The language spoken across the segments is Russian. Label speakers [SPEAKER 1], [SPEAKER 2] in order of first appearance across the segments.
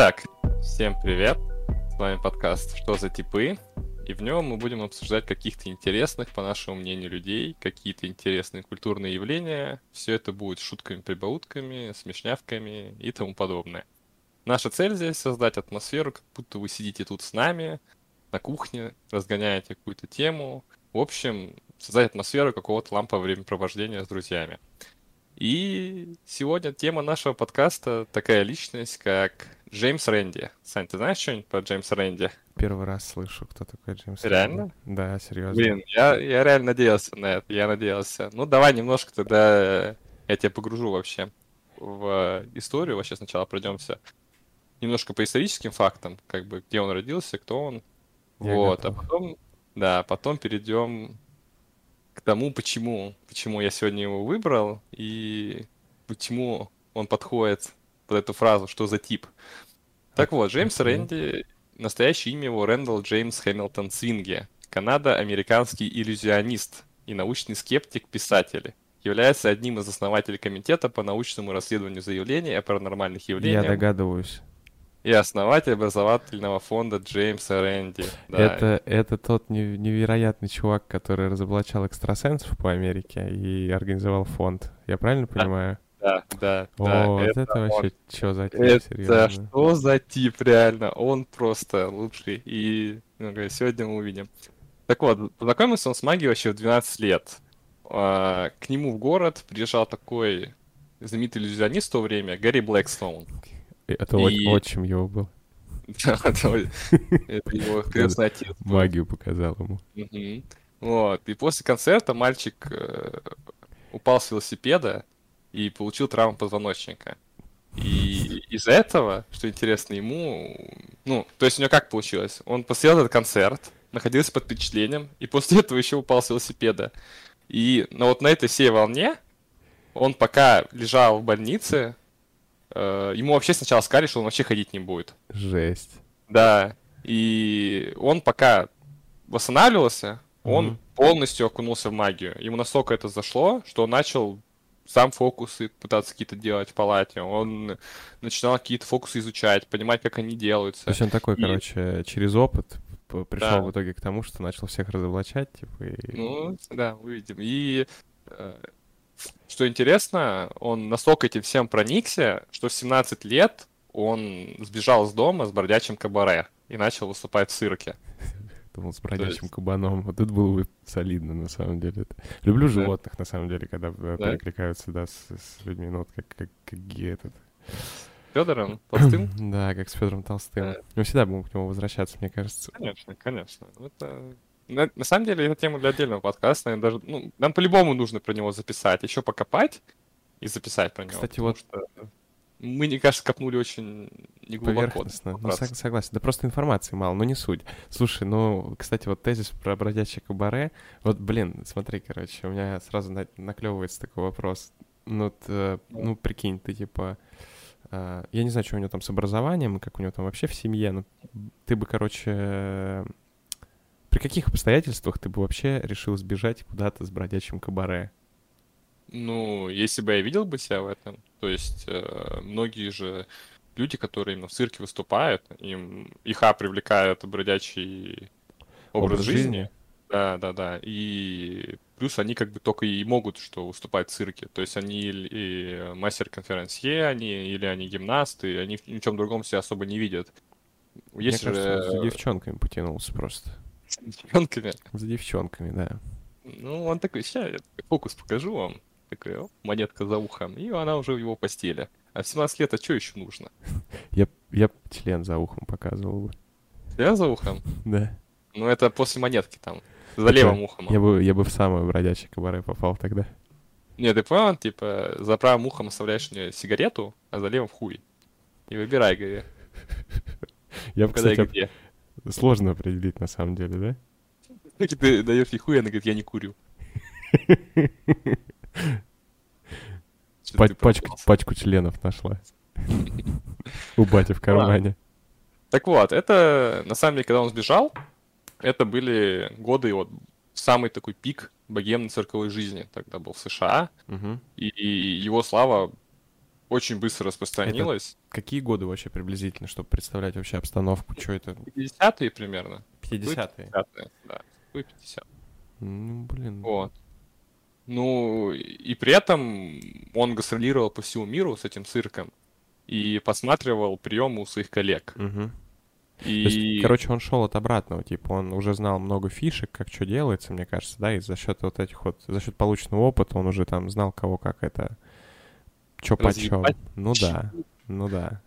[SPEAKER 1] Итак, всем привет. С вами подкаст «Что за типы?» И в нем мы будем обсуждать каких-то интересных, по нашему мнению, людей, какие-то интересные культурные явления. Все это будет шутками, прибаутками, смешнявками и тому подобное. Наша цель здесь создать атмосферу, как будто вы сидите тут с нами, на кухне, разгоняете какую-то тему. В общем, создать атмосферу какого-то лампового времяпровождения с друзьями. И сегодня тема нашего подкаста такая личность, как Джеймс Рэнди. Сань, ты знаешь что-нибудь про Джеймса Рэнди?
[SPEAKER 2] Первый раз слышу, кто такой Джеймс
[SPEAKER 1] Реально?
[SPEAKER 2] Рэнди. Да, серьезно.
[SPEAKER 1] Блин, я, я реально надеялся на это, я надеялся. Ну, давай немножко тогда я тебя погружу вообще в историю. Вообще сначала пройдемся немножко по историческим фактам, как бы где он родился, кто он.
[SPEAKER 2] Я
[SPEAKER 1] вот,
[SPEAKER 2] готов.
[SPEAKER 1] а потом, да, потом перейдем к тому, почему, почему я сегодня его выбрал и почему он подходит под эту фразу, что за тип. Так вот, Джеймс. Рэнди, настоящее имя его Рэндалл Джеймс Хэмилтон Свинге, Канада-американский иллюзионист и научный скептик-писатель. Является одним из основателей комитета по научному расследованию заявлений о паранормальных
[SPEAKER 2] Я
[SPEAKER 1] явлениях
[SPEAKER 2] догадываюсь.
[SPEAKER 1] И основатель образовательного фонда Джеймса Рэнди. Да.
[SPEAKER 2] Это, это тот не- невероятный чувак, который разоблачал экстрасенсов по Америке и организовал фонд. Я правильно понимаю?
[SPEAKER 1] Да, да,
[SPEAKER 2] О,
[SPEAKER 1] да,
[SPEAKER 2] вот это,
[SPEAKER 1] он.
[SPEAKER 2] вообще что за тип,
[SPEAKER 1] Это
[SPEAKER 2] серьезно.
[SPEAKER 1] что за тип, реально? Он просто лучший. И ну, сегодня мы увидим. Так вот, познакомился он с магией вообще в 12 лет. А, К нему в город приезжал такой знаменитый иллюзионист в то время, Гарри Блэкстоун.
[SPEAKER 2] Это
[SPEAKER 1] И-
[SPEAKER 2] отчим его был.
[SPEAKER 1] Да, Это его крестный отец.
[SPEAKER 2] Магию показал ему.
[SPEAKER 1] Вот. И после концерта мальчик э, упал с велосипеда и получил травму позвоночника. И из-за этого, что интересно, ему... Ну, то есть у него как получилось? Он посмотрел этот концерт, находился под впечатлением, и после этого еще упал с велосипеда. И но вот на этой всей волне он пока лежал в больнице, ему вообще сначала сказали, что он вообще ходить не будет.
[SPEAKER 2] Жесть.
[SPEAKER 1] Да, и он пока восстанавливался, он
[SPEAKER 2] Мгм.
[SPEAKER 1] полностью окунулся в магию. Ему настолько это зашло, что он начал сам фокусы пытаться какие-то делать в палате. Он начинал какие-то фокусы изучать, понимать, как они делаются.
[SPEAKER 2] То есть он такой,
[SPEAKER 1] И-
[SPEAKER 2] короче, через опыт пришел
[SPEAKER 1] Да.
[SPEAKER 2] в итоге к тому, что начал всех разоблачать, типа, и...
[SPEAKER 1] Ну, да, увидим. И э, что интересно, он настолько этим всем проникся, что в 17 лет он сбежал из дома с бродячим кабаре и начал выступать в цирке.
[SPEAKER 2] Думал, с бродячим
[SPEAKER 1] есть-
[SPEAKER 2] кабаном. Вот это было бы солидно, на самом деле. Люблю
[SPEAKER 1] Да.
[SPEAKER 2] животных, на самом деле, когда э,
[SPEAKER 1] Да?
[SPEAKER 2] перекликаются, да, с, с людьми. Ну, вот как, как, как ге- этот.
[SPEAKER 1] Федором Толстым?
[SPEAKER 2] Да, как с Федором Толстым.
[SPEAKER 1] Да.
[SPEAKER 2] Мы всегда будем к нему возвращаться, мне кажется.
[SPEAKER 1] Конечно, конечно. Это... На, на самом деле, это тема для отдельного подкаста. даже, ну, нам по-любому нужно про него записать, еще покопать и записать про него.
[SPEAKER 2] Кстати, вот-
[SPEAKER 1] что мы, мне кажется, копнули очень неглубоко.
[SPEAKER 2] Ну, сог- согласен. Да просто информации мало, но не суть. Слушай, ну, кстати, вот тезис про бродячее кабаре. Вот, блин, смотри, короче, у меня сразу на- наклевывается такой вопрос. Ну, вот, э, ну, прикинь, ты типа... э, я не знаю, что у него там с образованием, как у него там вообще в семье, но ты бы, короче... При каких обстоятельствах ты бы вообще решил сбежать куда-то с бродячим кабаре?
[SPEAKER 1] Ну, если бы я видел бы себя в этом, то есть э, многие же люди, которые именно в цирке выступают, им их а, привлекает бродячий образ, жизни. Да, да, да. И плюс они как бы только и могут что выступать в цирке. То есть они и мастер-конферансье, они, или они гимнасты, они ни в чем другом себя особо не видят. Есть
[SPEAKER 2] Мне кажется,
[SPEAKER 1] же
[SPEAKER 2] за девчонками потянулся просто.
[SPEAKER 1] С девчонками.
[SPEAKER 2] За девчонками, да.
[SPEAKER 1] Ну, он такой, сейчас я такой фокус покажу вам. Оп, монетка за ухом. И она уже в его постели. А в 17 лет, а что еще нужно?
[SPEAKER 2] Я, я член за ухом показывал бы.
[SPEAKER 1] Я за ухом?
[SPEAKER 2] Да.
[SPEAKER 1] Ну, это после монетки там. За левым ухом.
[SPEAKER 2] Я бы, я бы в самое бродячее кабаре попал тогда.
[SPEAKER 1] Не, ты понял, типа, за правым ухом оставляешь мне сигарету, а за левым хуй. И выбирай, говори,
[SPEAKER 2] Я бы, кстати,
[SPEAKER 1] где.
[SPEAKER 2] Сложно определить на самом деле, да?
[SPEAKER 1] Как ты даешь ей хуй, она говорит, я не курю.
[SPEAKER 2] Пачку, членов нашла. У бати в кармане.
[SPEAKER 1] Так вот, это, на самом деле, когда он сбежал, это были годы, вот, самый такой пик богемной цирковой жизни тогда был в США.
[SPEAKER 2] Мгм.
[SPEAKER 1] И, и его слава очень быстро распространилось.
[SPEAKER 2] Какие годы вообще приблизительно, чтобы представлять вообще обстановку? Что это?
[SPEAKER 1] 50-е примерно.
[SPEAKER 2] 50-е?
[SPEAKER 1] 50-е, да. 50
[SPEAKER 2] Ну, блин.
[SPEAKER 1] Вот. Ну, и при этом он гастролировал по всему миру с этим цирком и посматривал приемы у своих коллег.
[SPEAKER 2] То
[SPEAKER 1] И,
[SPEAKER 2] есть, короче, он шел от обратного, типа, он уже знал много фишек, как что делается, мне кажется, да, и за счет вот этих вот, за счет полученного опыта он уже там знал, кого как это, чё почем. Ну да, ну да.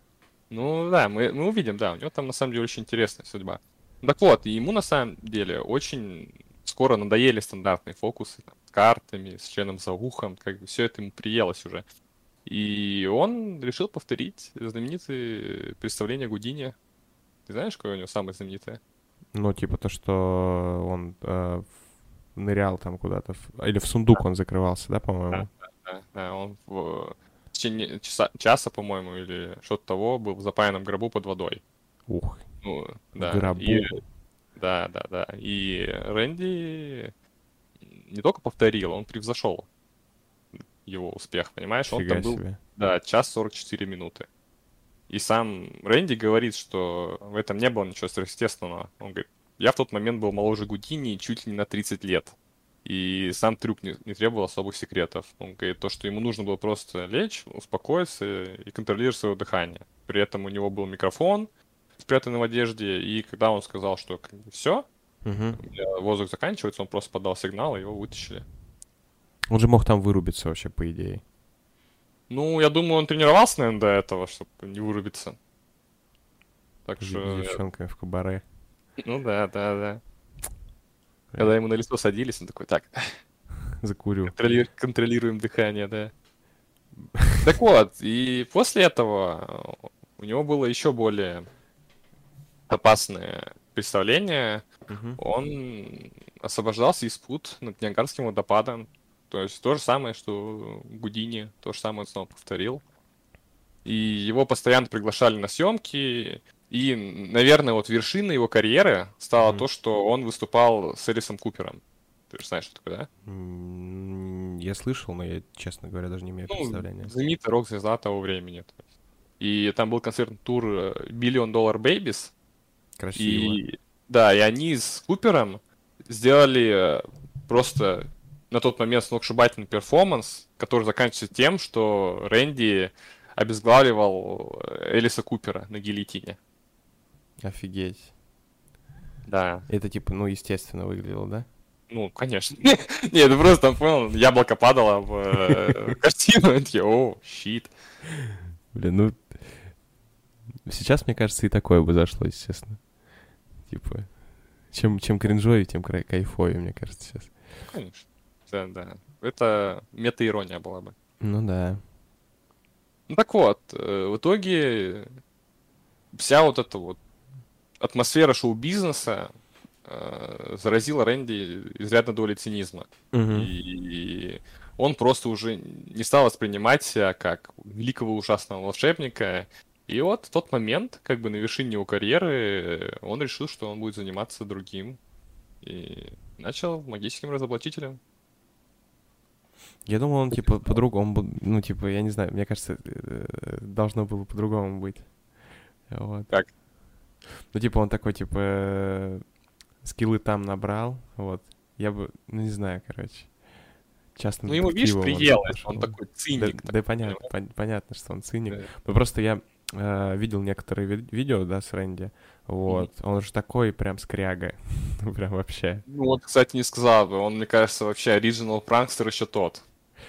[SPEAKER 1] ну да, мы, мы увидим, да, у него там на самом деле очень интересная судьба. Так вот, и ему на самом деле очень скоро надоели стандартные фокусы там, с картами, с членом за ухом, как бы все это ему приелось уже. И он решил повторить знаменитые представления Гудини. Ты знаешь, какое у него самое знаменитое?
[SPEAKER 2] Ну, типа то, что он э, нырял там куда-то, в- или в сундук он закрывался, да, по-моему?
[SPEAKER 1] Да, да, он в в течение часа, часа, по-моему, или что-то того, был в запаянном гробу под водой.
[SPEAKER 2] Ух,
[SPEAKER 1] Ну, да.
[SPEAKER 2] гробу.
[SPEAKER 1] И, да, да, да. И Рэнди не только повторил, он превзошел его успех, понимаешь? Он
[SPEAKER 2] фига
[SPEAKER 1] там был,
[SPEAKER 2] себе.
[SPEAKER 1] да, час 44 минуты. И сам Рэнди говорит, что в этом не было ничего сверхъестественного. Он говорит, я в тот момент был моложе Гудини чуть ли не на 30 лет. И сам трюк не, не требовал особых секретов. Он говорит, то, что ему нужно было просто лечь, успокоиться и контролировать свое дыхание. При этом у него был микрофон, спрятанный в одежде, и когда он сказал, что все,
[SPEAKER 2] Мгм.
[SPEAKER 1] воздух заканчивается, он просто подал сигнал, и его вытащили.
[SPEAKER 2] Он же мог там вырубиться вообще, по идее.
[SPEAKER 1] Ну, я думаю, он тренировался, наверное, до этого, чтобы не вырубиться. Так что,
[SPEAKER 2] девчонками в кабаре.
[SPEAKER 1] ну да, да, да. Когда ему на лицо садились, он такой, так,
[SPEAKER 2] Закурю.
[SPEAKER 1] контроли- контролируем дыхание, да. Так вот, и после этого у него было еще более опасное представление.
[SPEAKER 2] Мгм.
[SPEAKER 1] Он освобождался из пут над Ниагарским водопадом. То есть то же самое, что Гудини, то же самое он снова повторил. И его постоянно приглашали на съемки. И, наверное, вот вершиной его карьеры стало
[SPEAKER 2] Мгм.
[SPEAKER 1] то, что он выступал с Элисом Купером. Ты же знаешь, что такое, да?
[SPEAKER 2] Я слышал, но я, честно говоря, даже не имею
[SPEAKER 1] Ну,
[SPEAKER 2] представления.
[SPEAKER 1] знаменитая рок-звезда того времени. И там был концертный тур Billion Dollar Babies.
[SPEAKER 2] Красиво.
[SPEAKER 1] И да, и они с Купером сделали э, просто на тот момент сногсшибательный перформанс, который заканчивается тем, что Рэнди обезглавливал э, Элиса Купера на гильотине.
[SPEAKER 2] Офигеть.
[SPEAKER 1] Да.
[SPEAKER 2] Это типа, ну, естественно выглядело, да?
[SPEAKER 1] Ну, конечно. Не, ну просто там, понял, яблоко падало в э, картину, и о, щит.
[SPEAKER 2] Блин, ну... Сейчас, мне кажется, и такое бы зашло, естественно. Типа, чем, чем кринжовее, тем кайфовее, мне кажется, сейчас.
[SPEAKER 1] Конечно. Да, да. Это мета-ирония была бы.
[SPEAKER 2] Ну да.
[SPEAKER 1] Ну так вот, э, в итоге вся вот эта вот атмосфера шоу-бизнеса э, заразила Рэнди изрядно долей цинизма.
[SPEAKER 2] Мгм.
[SPEAKER 1] И он просто уже не стал воспринимать себя как великого ужасного волшебника. И вот в тот момент, как бы на вершине его карьеры, он решил, что он будет заниматься другим. И начал магическим разоблачителем.
[SPEAKER 2] Я думал, он типа по-другому, ну типа, я не знаю, мне кажется, э, должно было по-другому быть. Вот.
[SPEAKER 1] Как?
[SPEAKER 2] Ну типа он такой, типа, э, скиллы там набрал, вот. Я бы, ну не знаю, короче. Часто
[SPEAKER 1] Ну, ему, видишь, приелось. Он такой
[SPEAKER 2] Да,
[SPEAKER 1] циник.
[SPEAKER 2] да понятно, пон- понятно, что он циник.
[SPEAKER 1] Да.
[SPEAKER 2] Ну просто я э, видел некоторые ви- видео, да, с Рэнди, вот. Он же такой прям скряга, прям вообще.
[SPEAKER 1] Ну вот, кстати, не сказал бы. Он, мне кажется, вообще оригинал пранкстер еще тот.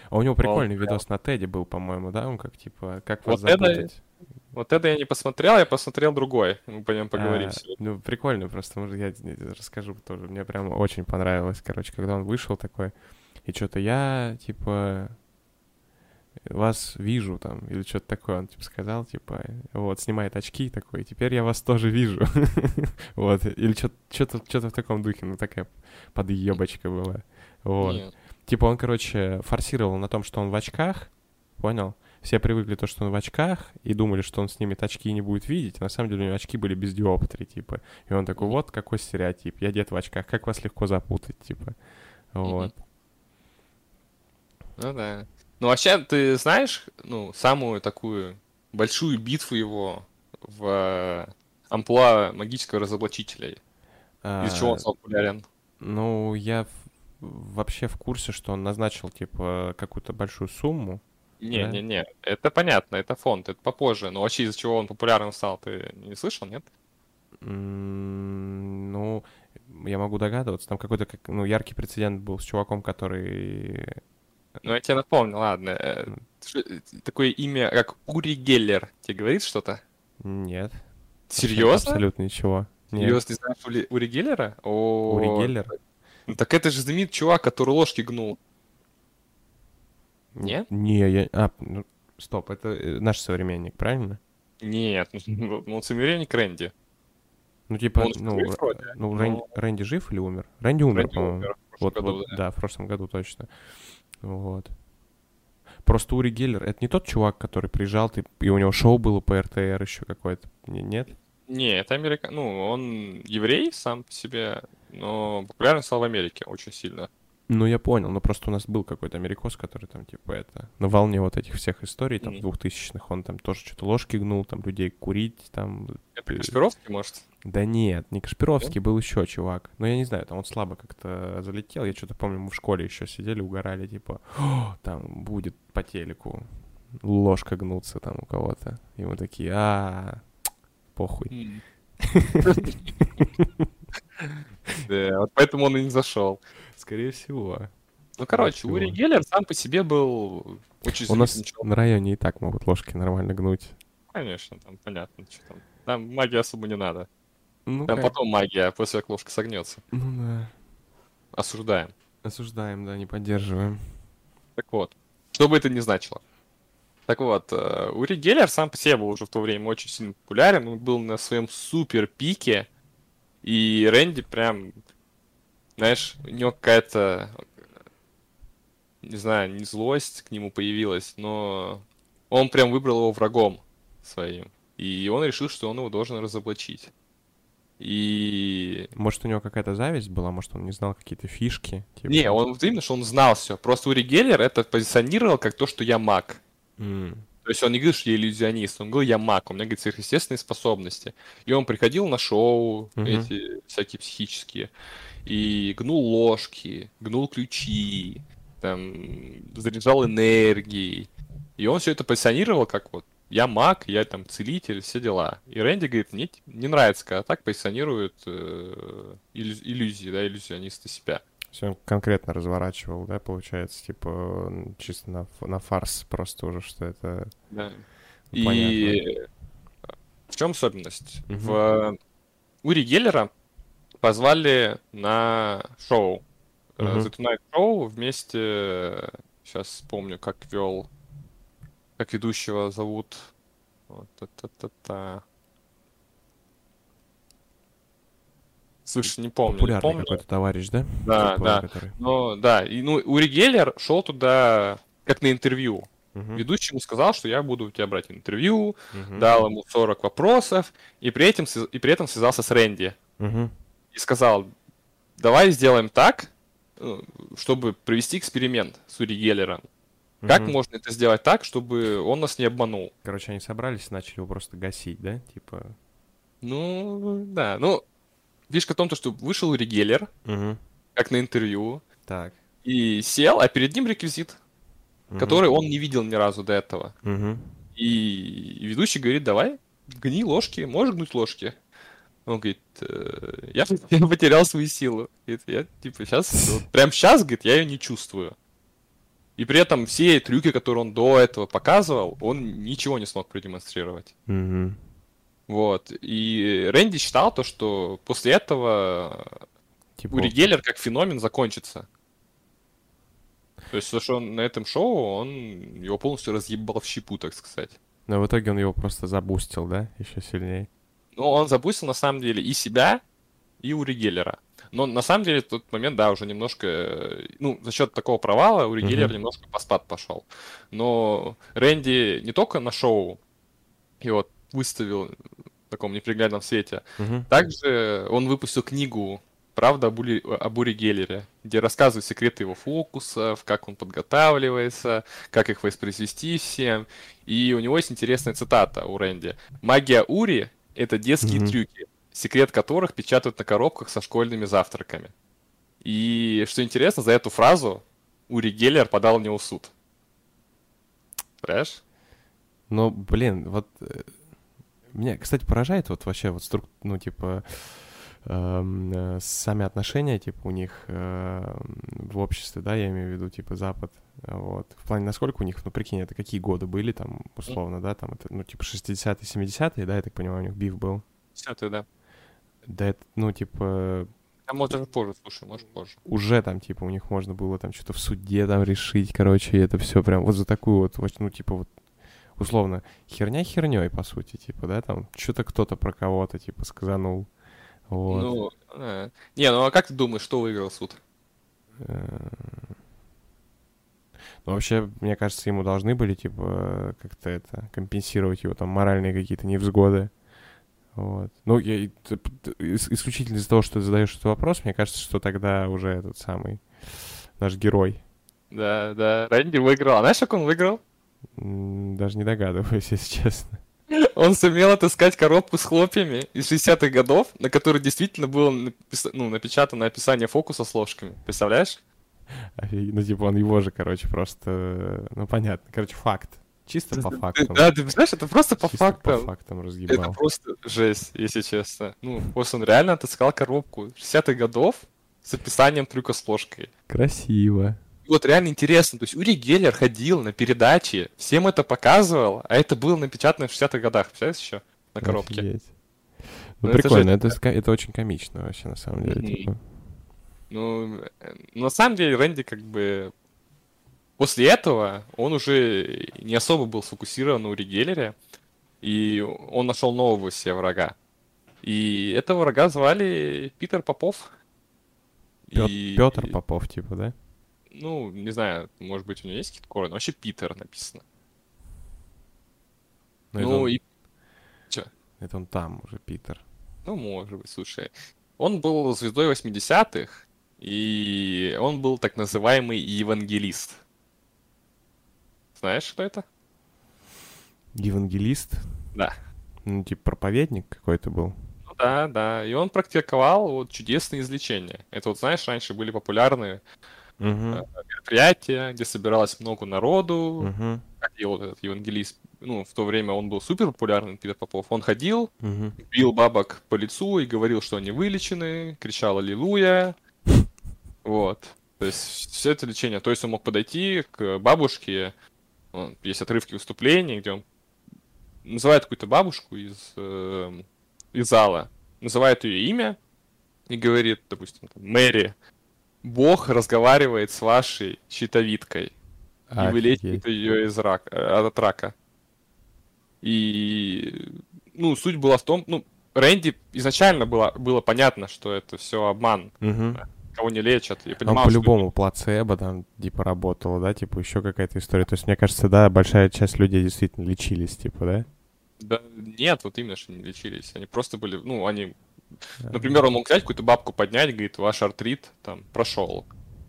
[SPEAKER 2] А у него прикольный
[SPEAKER 1] прям-
[SPEAKER 2] видос на Теди был, по-моему, да? Он как типа, как вас
[SPEAKER 1] Вот это
[SPEAKER 2] запутать.
[SPEAKER 1] Вот это я не посмотрел, я посмотрел другой. Мы по нем поговорим
[SPEAKER 2] А,
[SPEAKER 1] сегодня.
[SPEAKER 2] Ну, прикольно просто, может, я расскажу тоже. Мне прям очень понравилось, короче, когда он вышел такой, и что-то я, типа, вас вижу там, или что-то такое, он, типа, сказал, типа, вот, снимает очки такой, теперь я вас тоже вижу. Вот, или что-то в таком духе, ну, такая подъебочка была. Вот. Типа он, короче, форсировал на том, что он в очках, понял? Все привыкли то, что он в очках, и думали, что он снимет очки и не будет видеть. А на самом деле у него очки были без диоптрии, типа. И он такой, вот какой стереотип. Я дед в очках, как вас легко запутать, типа. Вот.
[SPEAKER 1] Ну да. Ну, вообще, ты знаешь, ну, самую такую большую битву его в э, амплуа магического разоблачителя? Из
[SPEAKER 2] А,
[SPEAKER 1] чего он стал популярен?
[SPEAKER 2] Ну, я вообще в курсе, что он назначил, типа, какую-то большую сумму.
[SPEAKER 1] Не-не-не, это понятно, это фонд, это попозже. Но вообще из-за чего он популярным стал, ты не слышал, нет?
[SPEAKER 2] Ну, я могу догадываться. Там какой-то, как, ну, яркий прецедент был с чуваком, который...
[SPEAKER 1] Ну, я тебе напомню, ладно. э, Такое имя, как Ури Геллер, тебе говорит что-то?
[SPEAKER 2] Нет.
[SPEAKER 1] Серьезно?
[SPEAKER 2] Абсолютно ничего.
[SPEAKER 1] Серьезно, не знаешь Ури, Ури Геллера? О,
[SPEAKER 2] Ури Геллер?
[SPEAKER 1] ну так это же знаменитый чувак, который ложки гнул.
[SPEAKER 2] Н-
[SPEAKER 1] Нет?
[SPEAKER 2] Не, я... А, ну, стоп, это э, наш современник, правильно?
[SPEAKER 1] Нет, ну, он современник Рэнди.
[SPEAKER 2] Ну, типа,
[SPEAKER 1] Он
[SPEAKER 2] ну,
[SPEAKER 1] жив вроде,
[SPEAKER 2] ну
[SPEAKER 1] но-
[SPEAKER 2] Рэнди, Рэнди жив или умер? Рэнди умер,
[SPEAKER 1] Рэнди
[SPEAKER 2] по-моему.
[SPEAKER 1] умер в
[SPEAKER 2] Вот,
[SPEAKER 1] году,
[SPEAKER 2] вот,
[SPEAKER 1] да.
[SPEAKER 2] да, в прошлом году точно. Вот. Просто Ури Геллер, это не тот чувак, который приезжал, ты- и у него шоу было по РТР еще какое-то. Не- Нет?
[SPEAKER 1] Не, это америка... Ну, он еврей сам по себе, но популярен стал в Америке очень сильно.
[SPEAKER 2] Ну, я понял, но просто у нас был какой-то америкос, который там, типа, это, на волне вот этих всех историй, там, двухтысячных, он там тоже что-то ложки гнул, там, людей курить, там...
[SPEAKER 1] Это Кашпировский, может?
[SPEAKER 2] Да нет, не Кашпировский, был еще чувак. Но я не знаю, там он слабо как-то залетел. Я что-то помню, мы в школе еще сидели, угорали, типа, «О, там будет по телеку ложка гнуться там у кого-то. И мы такие, а похуй.
[SPEAKER 1] Да, вот поэтому он и не зашел.
[SPEAKER 2] Скорее всего.
[SPEAKER 1] Ну, короче? Ури Геллер сам по себе был очень
[SPEAKER 2] У нас
[SPEAKER 1] человеком.
[SPEAKER 2] на районе и так могут ложки нормально гнуть.
[SPEAKER 1] Конечно, там понятно, что там. Там магии особо не надо.
[SPEAKER 2] Ну,
[SPEAKER 1] Там
[SPEAKER 2] как-
[SPEAKER 1] потом магия, после как ложка согнется.
[SPEAKER 2] ну да.
[SPEAKER 1] Осуждаем.
[SPEAKER 2] Осуждаем, да, не поддерживаем.
[SPEAKER 1] Так вот, что бы это ни значило. Так вот, э, Ури Геллер сам по себе был уже в то время очень сильно популярен, он был на своем супер пике, и Рэнди прям, знаешь, у него какая-то, не знаю, не злость к нему появилась, но он прям выбрал его врагом своим, и он решил, что он его должен разоблачить. И
[SPEAKER 2] Может, у него какая-то зависть была, может, он не знал какие-то фишки. типа.
[SPEAKER 1] Не, он именно, что он знал все. Просто Ури Геллер это позиционировал как то, что я маг.
[SPEAKER 2] М,
[SPEAKER 1] То есть он не говорил, что я иллюзионист, он говорил, я маг, у меня, говорит, сверхъестественные способности. И он приходил на шоу,
[SPEAKER 2] Мгм.
[SPEAKER 1] эти всякие психические, и гнул ложки, гнул ключи, там, заряжал энергией. И он все это позиционировал как вот я маг, я там целитель, все дела. И Рэнди говорит, мне не нравится, когда так позиционируют э, иллю- иллюзии, да, иллюзионисты себя.
[SPEAKER 2] Он конкретно разворачивал, да, получается, типа, чисто на, на фарс просто уже, что это...
[SPEAKER 1] Да.
[SPEAKER 2] Ну,
[SPEAKER 1] И в чем особенность?
[SPEAKER 2] Мгм.
[SPEAKER 1] В Ури Геллера позвали на шоу. э,
[SPEAKER 2] Мгм.
[SPEAKER 1] The Tonight Show вместе, сейчас вспомню, как вел, как ведущего зовут. Вот, та-та-та-та. Слушай, не помню. не
[SPEAKER 2] Популярный
[SPEAKER 1] помню.
[SPEAKER 2] какой-то товарищ, да?
[SPEAKER 1] Да,
[SPEAKER 2] Такой,
[SPEAKER 1] да.
[SPEAKER 2] который-
[SPEAKER 1] Ну, да. И, ну, Ури Геллер шел туда как на интервью.
[SPEAKER 2] Мгм,
[SPEAKER 1] Ведущий ему сказал, что я буду у тебя брать интервью,
[SPEAKER 2] мгм,
[SPEAKER 1] дал ему 40 вопросов, и при, этом, и при этом связался с Рэнди.
[SPEAKER 2] мгм.
[SPEAKER 1] И сказал, давай сделаем так, э, чтобы провести эксперимент с Ури Геллером. Как
[SPEAKER 2] Мгм.
[SPEAKER 1] можно это сделать так, чтобы он нас не обманул?
[SPEAKER 2] Короче, они собрались и начали его просто гасить, да? Типа...
[SPEAKER 1] Ну, да. Ну, фишка в том, то, что вышел Ури Геллер,
[SPEAKER 2] Мгм.
[SPEAKER 1] как на интервью,
[SPEAKER 2] Так.
[SPEAKER 1] и сел, а перед ним реквизит,
[SPEAKER 2] Мгм.
[SPEAKER 1] который он не видел ни разу до этого.
[SPEAKER 2] Мгм.
[SPEAKER 1] И ведущий говорит, давай, гни ложки, можешь гнуть ложки? Он говорит, «Э, я, я потерял свою силу. Говорит, я, типа, сейчас, прям сейчас, говорит, я ее не чувствую. И при этом все трюки, которые он до этого показывал, он ничего не смог продемонстрировать.
[SPEAKER 2] Мгм.
[SPEAKER 1] Вот. И Рэнди считал то, что после этого
[SPEAKER 2] Типа...
[SPEAKER 1] Ури Геллер как феномен закончится. То есть, то, что он на этом шоу, он его полностью разъебал в щепу, так сказать.
[SPEAKER 2] Но в итоге он его просто забустил, да? Еще сильнее.
[SPEAKER 1] Ну, он запустил, на самом деле, и себя, и Ури Геллера. Но на самом деле в тот момент, да, уже немножко, э, ну, за счет такого провала Ури
[SPEAKER 2] Мгм.
[SPEAKER 1] Геллер немножко по спад пошел. Но Рэнди не только на шоу его выставил в таком неприглядном свете,
[SPEAKER 2] Мгм.
[SPEAKER 1] также он выпустил книгу правда об, Ули, об Ури Геллере, где рассказывают секреты его фокусов, как он подготавливается, как их воспроизвести всем. И у него есть интересная цитата у Рэнди. «Магия Ури — это детские mm-hmm. трюки, секрет которых печатают на коробках со школьными завтраками». И что интересно, за эту фразу Ури Геллер подал него суд. Понимаешь?
[SPEAKER 2] Ну, блин, вот э, меня, кстати, поражает вот вообще вот струк, ну, типа, эм, э, сами отношения, типа, у них э, в обществе, да, я имею в виду, типа, Запад, вот. В плане, насколько у них, ну, прикинь, это какие годы были там, условно, да, там, это, ну, типа, 60-е, 70-е, да, я так понимаю, у них биф был.
[SPEAKER 1] 70-е, да.
[SPEAKER 2] Да, это, ну, типа...
[SPEAKER 1] А может, даже позже, слушай, может, позже.
[SPEAKER 2] Уже там, типа, у них можно было там что-то в суде там решить, короче, и это все прям вот за такую вот, ну, типа, вот условно, херня херней, по сути, типа, да, там, что-то кто-то про кого-то, типа, сказанул. Вот.
[SPEAKER 1] Ну, э, не, ну а как ты думаешь, что выиграл суд? Э,
[SPEAKER 2] ну, вообще, мне кажется, ему должны были, типа, как-то это, компенсировать его там моральные какие-то невзгоды. Вот. Ну, я, исключительно из-за того, что ты задаешь этот вопрос, мне кажется, что тогда уже этот самый наш герой.
[SPEAKER 1] Да, да, Рэнди выиграл. А знаешь, как он выиграл?
[SPEAKER 2] Даже не догадываюсь, если честно.
[SPEAKER 1] Он сумел отыскать коробку с хлопьями из 60-х годов, на которой действительно было напис... ну, напечатано описание фокуса с ложками. Представляешь?
[SPEAKER 2] Ну, типа, он его же, короче, просто... Ну, понятно. Короче, факт. Чисто по фактам.
[SPEAKER 1] Да, ты знаешь, это просто по
[SPEAKER 2] Чисто
[SPEAKER 1] фактам.
[SPEAKER 2] по фактам разъебал.
[SPEAKER 1] Это просто жесть, если честно. Ну, просто он реально отыскал коробку 60-х годов с описанием трюка с ложкой.
[SPEAKER 2] Красиво
[SPEAKER 1] вот реально интересно. То есть Ури Геллер ходил на передачи, всем это показывал, а это было напечатано в 60-х годах, представляешь еще? На коробке. Офигеть.
[SPEAKER 2] Ну, ну прикольно, это, же... это, это очень комично вообще, на самом деле. Mm-hmm. Типа.
[SPEAKER 1] Ну, на самом деле, Рэнди как бы... После этого он уже не особо был сфокусирован на Ури Геллере, и он нашел нового себе врага. И этого врага звали Питер Попов.
[SPEAKER 2] Пет- и... Петр Попов, типа, да?
[SPEAKER 1] Ну, не знаю, может быть, у него есть какие-то корни, но вообще Питер написано.
[SPEAKER 2] Ну, ну он... и... Чё? Это он там уже, Питер.
[SPEAKER 1] Ну, может быть, слушай. Он был звездой 80-х, и он был так называемый евангелист. Знаешь, что это?
[SPEAKER 2] Евангелист?
[SPEAKER 1] Да.
[SPEAKER 2] Ну, типа проповедник какой-то был.
[SPEAKER 1] Ну да, да. И он практиковал вот чудесные излечения. Это вот, знаешь, раньше были популярны uh-huh. мероприятие, где собиралось много народу. Uh-huh. Ходил этот евангелист. Ну, в то время он был супер популярный, Питер Попов. Он ходил, uh-huh. бил бабок по лицу и говорил, что они вылечены, кричал «Аллилуйя». Вот. То есть все это лечение. То есть он мог подойти к бабушке, есть отрывки выступлений, где он называет какую-то бабушку из, э, из зала, называет ее имя и говорит, допустим, Мэри, Бог разговаривает с вашей щитовидкой и вылечивает ее из рака, э, от рака. И, ну, суть была в том, ну, Рэнди изначально было, было понятно, что это все обман.
[SPEAKER 2] Угу.
[SPEAKER 1] Кого не лечат. Я
[SPEAKER 2] понимал, по-любому что... плацебо там, типа, работало, да, типа, еще какая-то история. То есть, мне кажется, да, большая часть людей действительно лечились, типа, да?
[SPEAKER 1] Да нет, вот именно, что не лечились. Они просто были, ну, они Например, он мог взять какую-то бабку поднять, говорит, ваш артрит там прошел,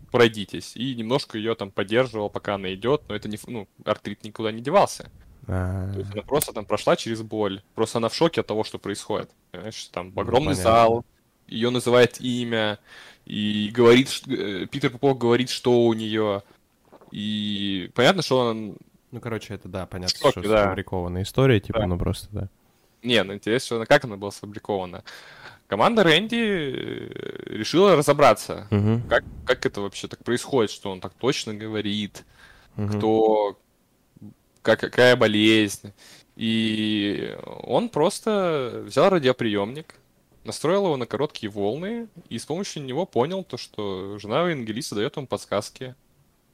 [SPEAKER 1] пройдитесь. И немножко ее там поддерживал, пока она идет, но это не, ну, артрит никуда не девался.
[SPEAKER 2] А-а-а.
[SPEAKER 1] То есть она просто там прошла через боль. Просто она в шоке от того, что происходит. Понимаешь, там огромный ну, зал, ее называет имя, и говорит, что, э, Питер Попов говорит, что у нее. И понятно, что он...
[SPEAKER 2] Ну, короче, это, да, понятно, шоке, что да. сфабрикованная история, типа, да. ну просто, да.
[SPEAKER 1] Не, ну интересно, как она была сфабрикована команда Рэнди э, решила разобраться,
[SPEAKER 2] угу.
[SPEAKER 1] как, как это вообще так происходит, что он так точно говорит, угу. кто, как, какая болезнь. И он просто взял радиоприемник, настроил его на короткие волны и с помощью него понял то, что жена Евангелиста дает ему подсказки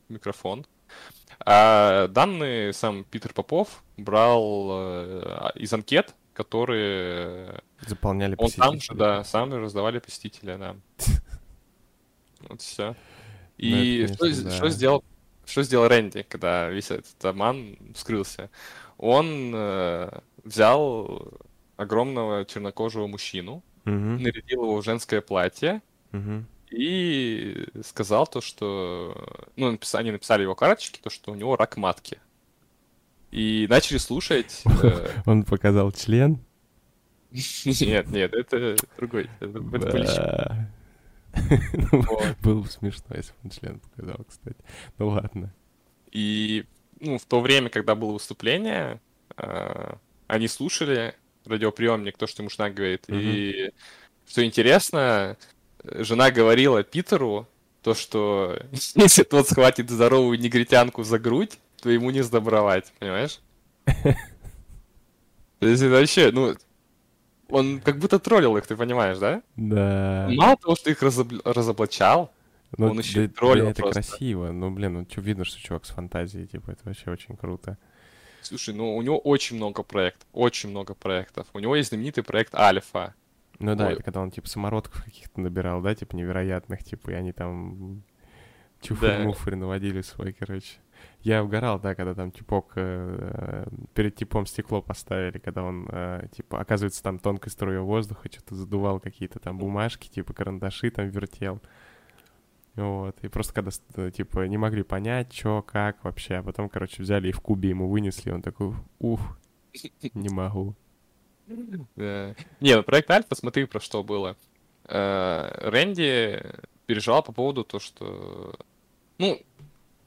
[SPEAKER 1] микрофон. А данные сам Питер Попов брал э, из анкет, которые...
[SPEAKER 2] Заполняли
[SPEAKER 1] Он там же, да, сам раздавали посетителя, да. Вот все. И ну, что, что сделал что сделал Рэнди, когда весь этот обман вскрылся? Он э, взял огромного чернокожего мужчину,
[SPEAKER 2] угу.
[SPEAKER 1] нарядил его в женское платье
[SPEAKER 2] Мгм.
[SPEAKER 1] и сказал то, что... Ну, они написали его карточки, то, что у него рак матки. И начали слушать... э,
[SPEAKER 2] Он показал член.
[SPEAKER 1] Нет, нет, это другой. Это.
[SPEAKER 2] Ну. Было бы смешно, если бы он член показал, кстати. Ну ладно.
[SPEAKER 1] И ну, в то время, когда было выступление, э, они слушали радиоприемник, то, что ему жена говорит. И что интересно, жена говорила Питеру то, что если тот схватит здоровую негритянку за грудь, то ему не сдобровать, понимаешь? То есть вообще, ну, он как будто троллил их, ты понимаешь, да?
[SPEAKER 2] Да.
[SPEAKER 1] Мало того, что их разобл- разоблачал,
[SPEAKER 2] Ну,
[SPEAKER 1] он ещё и
[SPEAKER 2] да-
[SPEAKER 1] троллил
[SPEAKER 2] да, это
[SPEAKER 1] просто.
[SPEAKER 2] красиво. Ну, блин, ну, видно, что чувак с фантазией, типа, это вообще очень круто.
[SPEAKER 1] Слушай, ну у него очень много проектов, очень много проектов. У него есть знаменитый проект Альфа.
[SPEAKER 2] Ну да,
[SPEAKER 1] Ой.
[SPEAKER 2] это когда он, типа, самородков каких-то набирал, да, типа, невероятных, типа, и они там
[SPEAKER 1] Да.
[SPEAKER 2] чуфры-муфры наводили свой, короче. Я угорал, да, когда там типок, э, перед типом стекло поставили, когда он, э, типа, оказывается, там тонкой струей воздуха что-то задувал какие-то там бумажки, типа, карандаши там вертел. Вот, и просто когда, э, типа, не могли понять, что, как вообще, а потом, короче, взяли и в кубе ему вынесли, он такой, уф, не могу.
[SPEAKER 1] Да. Не, ну проект Альфа, смотри, про что было. Э, Рэнди переживал по поводу то, что... Ну,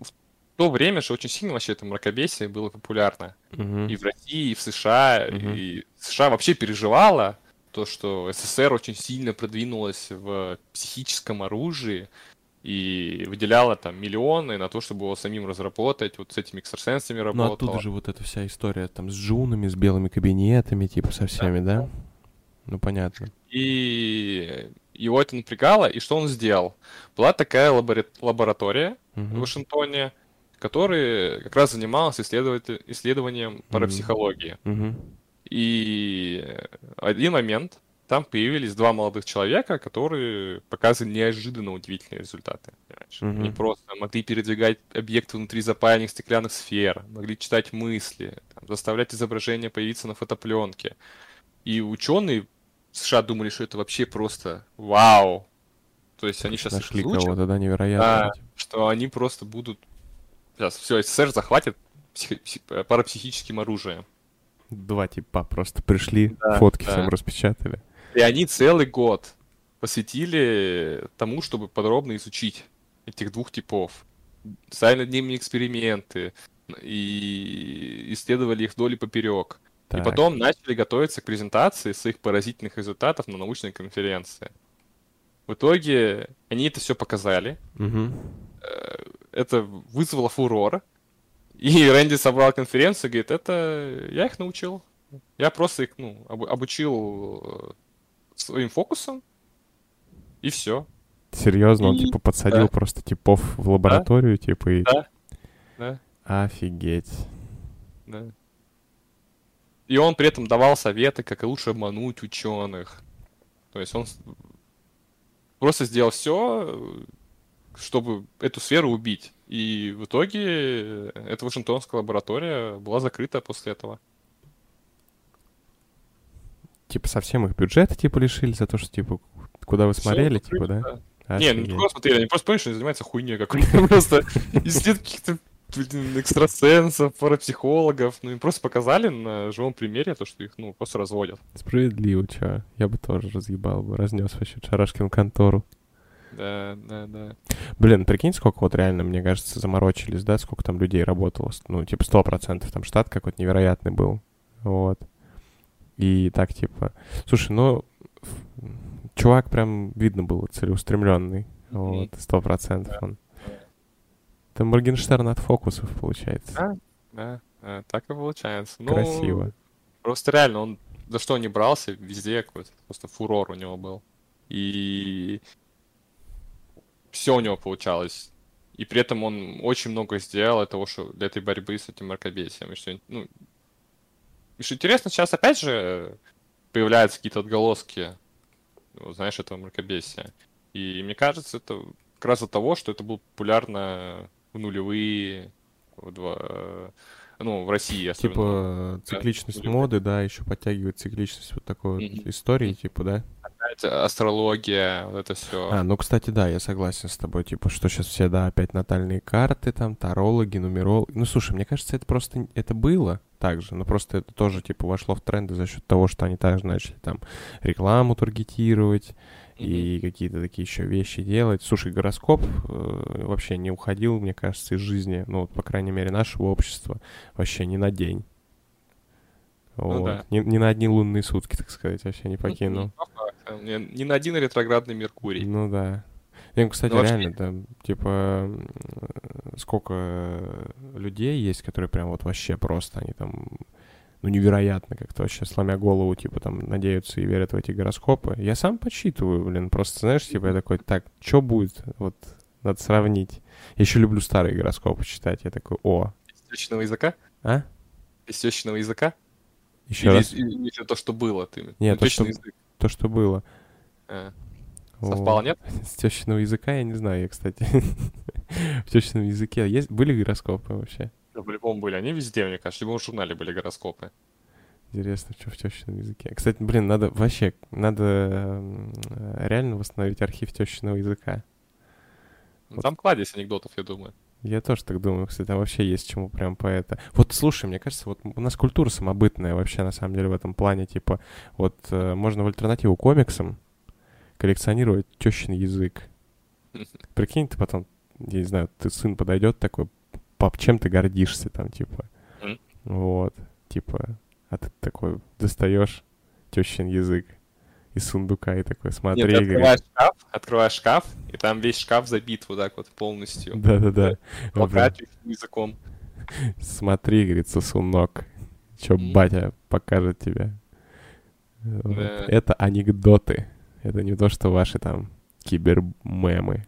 [SPEAKER 1] в то время же очень сильно вообще это мракобесие было популярно. И в России, и в США. И США вообще переживала то, что СССР очень сильно продвинулась в психическом оружии и выделяла там миллионы на то, чтобы его самим разработать, вот с этими экстрасенсами
[SPEAKER 2] Ну,
[SPEAKER 1] работала.
[SPEAKER 2] оттуда же вот эта вся история там с джунами, с белыми кабинетами, типа, со всеми, да? Ну, понятно.
[SPEAKER 1] И его это напрягало, и что он сделал? Была такая лабора- лаборатория в
[SPEAKER 2] Мгм.
[SPEAKER 1] Вашингтоне, которая как раз занималась исследователь- исследованием парапсихологии.
[SPEAKER 2] Мгм.
[SPEAKER 1] И один момент, там появились два молодых человека, которые показывали неожиданно удивительные результаты. понимаешь?
[SPEAKER 2] Мгм.
[SPEAKER 1] Они просто могли передвигать объекты внутри запаянных стеклянных сфер, могли читать мысли, там, заставлять изображения появиться на фотопленке. И ученые в США думали, что это вообще просто вау. То есть они сейчас
[SPEAKER 2] Нашли кого-то, да, невероятно.
[SPEAKER 1] Да. что они просто будут... Сейчас все, СССР захватит психо- пси- парапсихическим оружием.
[SPEAKER 2] Два типа просто пришли,
[SPEAKER 1] Да,
[SPEAKER 2] фотки
[SPEAKER 1] да.
[SPEAKER 2] всем распечатали.
[SPEAKER 1] И они целый год посвятили тому, чтобы подробно изучить этих двух типов. Ставили над ними эксперименты и исследовали их вдоль и поперек. И
[SPEAKER 2] Так.
[SPEAKER 1] потом начали готовиться к презентации своих поразительных результатов на научной конференции. В итоге они это все показали.
[SPEAKER 2] Мгм.
[SPEAKER 1] Это вызвало фурор. И Рэнди собрал конференцию и говорит, это я их научил. Я просто их ну, обу- обучил э, своим фокусом. И все.
[SPEAKER 2] Серьезно, он
[SPEAKER 1] И-
[SPEAKER 2] типа подсадил
[SPEAKER 1] да.
[SPEAKER 2] просто типов в лабораторию, типа, и...
[SPEAKER 1] Да. Да.
[SPEAKER 2] Офигеть.
[SPEAKER 1] Да. И он при этом давал советы, как лучше обмануть ученых. То есть он просто сделал все, чтобы эту сферу убить. И в итоге эта Вашингтонская лаборатория была закрыта после этого.
[SPEAKER 2] Типа совсем их бюджета, типа, лишили за то, что, типа, куда вы смотрели,
[SPEAKER 1] закрыли,
[SPEAKER 2] типа, да?
[SPEAKER 1] Не, ну просто смотри, они просто понимаешь, занимаются хуйней какой-то. Просто исследуют каких-то экстрасенсов, парапсихологов. Ну, им просто показали на живом примере то, что их, ну, просто разводят.
[SPEAKER 2] Справедливо, чё. Я бы тоже разъебал бы, разнес вообще Шарашкин контору.
[SPEAKER 1] Да, да, да.
[SPEAKER 2] Блин, прикинь, сколько вот реально, мне кажется, заморочились, да, сколько там людей работало. Ну, типа, сто процентов там штат какой-то невероятный был. Вот. И так, типа... Слушай, ну, чувак прям видно было целеустремленный. Вот, сто процентов он. Это Моргенштерн от фокусов, получается.
[SPEAKER 1] Да, да, да, так и получается. Ну,
[SPEAKER 2] Красиво.
[SPEAKER 1] Просто реально, он за что не брался, везде какой-то просто фурор у него был. И все у него получалось. И при этом он очень много сделал для того, что для этой борьбы с этим мракобесием. И что, ну, и что интересно, сейчас опять же появляются какие-то отголоски, ну, знаешь, этого мракобесия. И мне кажется, это как раз от того, что это было популярно в нулевые, в, два- ну, в России особенно.
[SPEAKER 2] Типа, цикличность
[SPEAKER 1] люблю.
[SPEAKER 2] моды, да, еще подтягивает цикличность вот такой вот
[SPEAKER 1] Мгм.
[SPEAKER 2] истории, типа, да?
[SPEAKER 1] Опять астрология, вот это все.
[SPEAKER 2] А, ну, кстати, да, я согласен с тобой, типа, что сейчас все, да, опять натальные карты, там, тарологи, нумерологи. Ну, слушай, мне кажется, это просто, это было так же, но просто это тоже, типа, вошло в тренды за счет того, что они также начали, там, рекламу таргетировать, и какие-то такие еще вещи делать. Слушай, гороскоп э, вообще не уходил, мне кажется, из жизни, ну, вот, по крайней мере, нашего общества, вообще ни на день.
[SPEAKER 1] Ну
[SPEAKER 2] Вот.
[SPEAKER 1] да.
[SPEAKER 2] ни, ни на одни лунные сутки, так сказать, вообще не покинул.
[SPEAKER 1] По фактам. Ни ни на один ретроградный Меркурий.
[SPEAKER 2] Ну да. Не, ну, кстати,
[SPEAKER 1] Ну, вообще-
[SPEAKER 2] реально, там, типа, сколько э, людей есть, которые прям вот вообще просто, они там, ну, невероятно как-то вообще, сломя голову, типа, там, надеются и верят в эти гороскопы. Я сам подсчитываю, блин, просто, знаешь, типа, я такой, так, что будет? Вот, надо сравнить. Я еще люблю старые гороскопы читать. Я такой, о,
[SPEAKER 1] Из тещиного языка?
[SPEAKER 2] а?
[SPEAKER 1] Из тещиного языка?
[SPEAKER 2] Еще
[SPEAKER 1] Или,
[SPEAKER 2] раз,
[SPEAKER 1] из- или то, что было ты?
[SPEAKER 2] Нет,
[SPEAKER 1] Ну,
[SPEAKER 2] то, что-
[SPEAKER 1] язык.
[SPEAKER 2] то, что было.
[SPEAKER 1] А. Совпало, нет?
[SPEAKER 2] С тещиного языка я не знаю, я, кстати. В тещином языке есть, были гороскопы вообще?
[SPEAKER 1] Да, по-любому были. Они везде, мне кажется. В любом журнале были гороскопы.
[SPEAKER 2] Интересно, что в тещином языке. Кстати, блин, надо вообще, надо э, реально восстановить архив тещиного языка.
[SPEAKER 1] Ну,
[SPEAKER 2] Вот.
[SPEAKER 1] Там кладезь анекдотов, я думаю.
[SPEAKER 2] Я тоже так думаю, кстати, там вообще есть чему прям по это. Вот слушай, мне кажется, вот у нас культура самобытная вообще, на самом деле, в этом плане, типа, вот э, можно в альтернативу комиксам коллекционировать тещин язык. Прикинь, ты потом, я не знаю, ты сын подойдет такой, пап, чем ты гордишься там, типа. Вот, типа, а ты такой достаешь тещин язык из сундука и такой,
[SPEAKER 1] Нет,
[SPEAKER 2] смотри,
[SPEAKER 1] ты
[SPEAKER 2] говорит,
[SPEAKER 1] открываешь шкаф, открываешь шкаф, и там весь шкаф забит вот так вот полностью.
[SPEAKER 2] да-да-да. Вот
[SPEAKER 1] Плакатик языком.
[SPEAKER 2] Смотри, говорит, сосунок, что
[SPEAKER 1] Мгм.
[SPEAKER 2] батя покажет тебе. Вот.
[SPEAKER 1] Да.
[SPEAKER 2] Это анекдоты. Это не то, что ваши там кибермемы.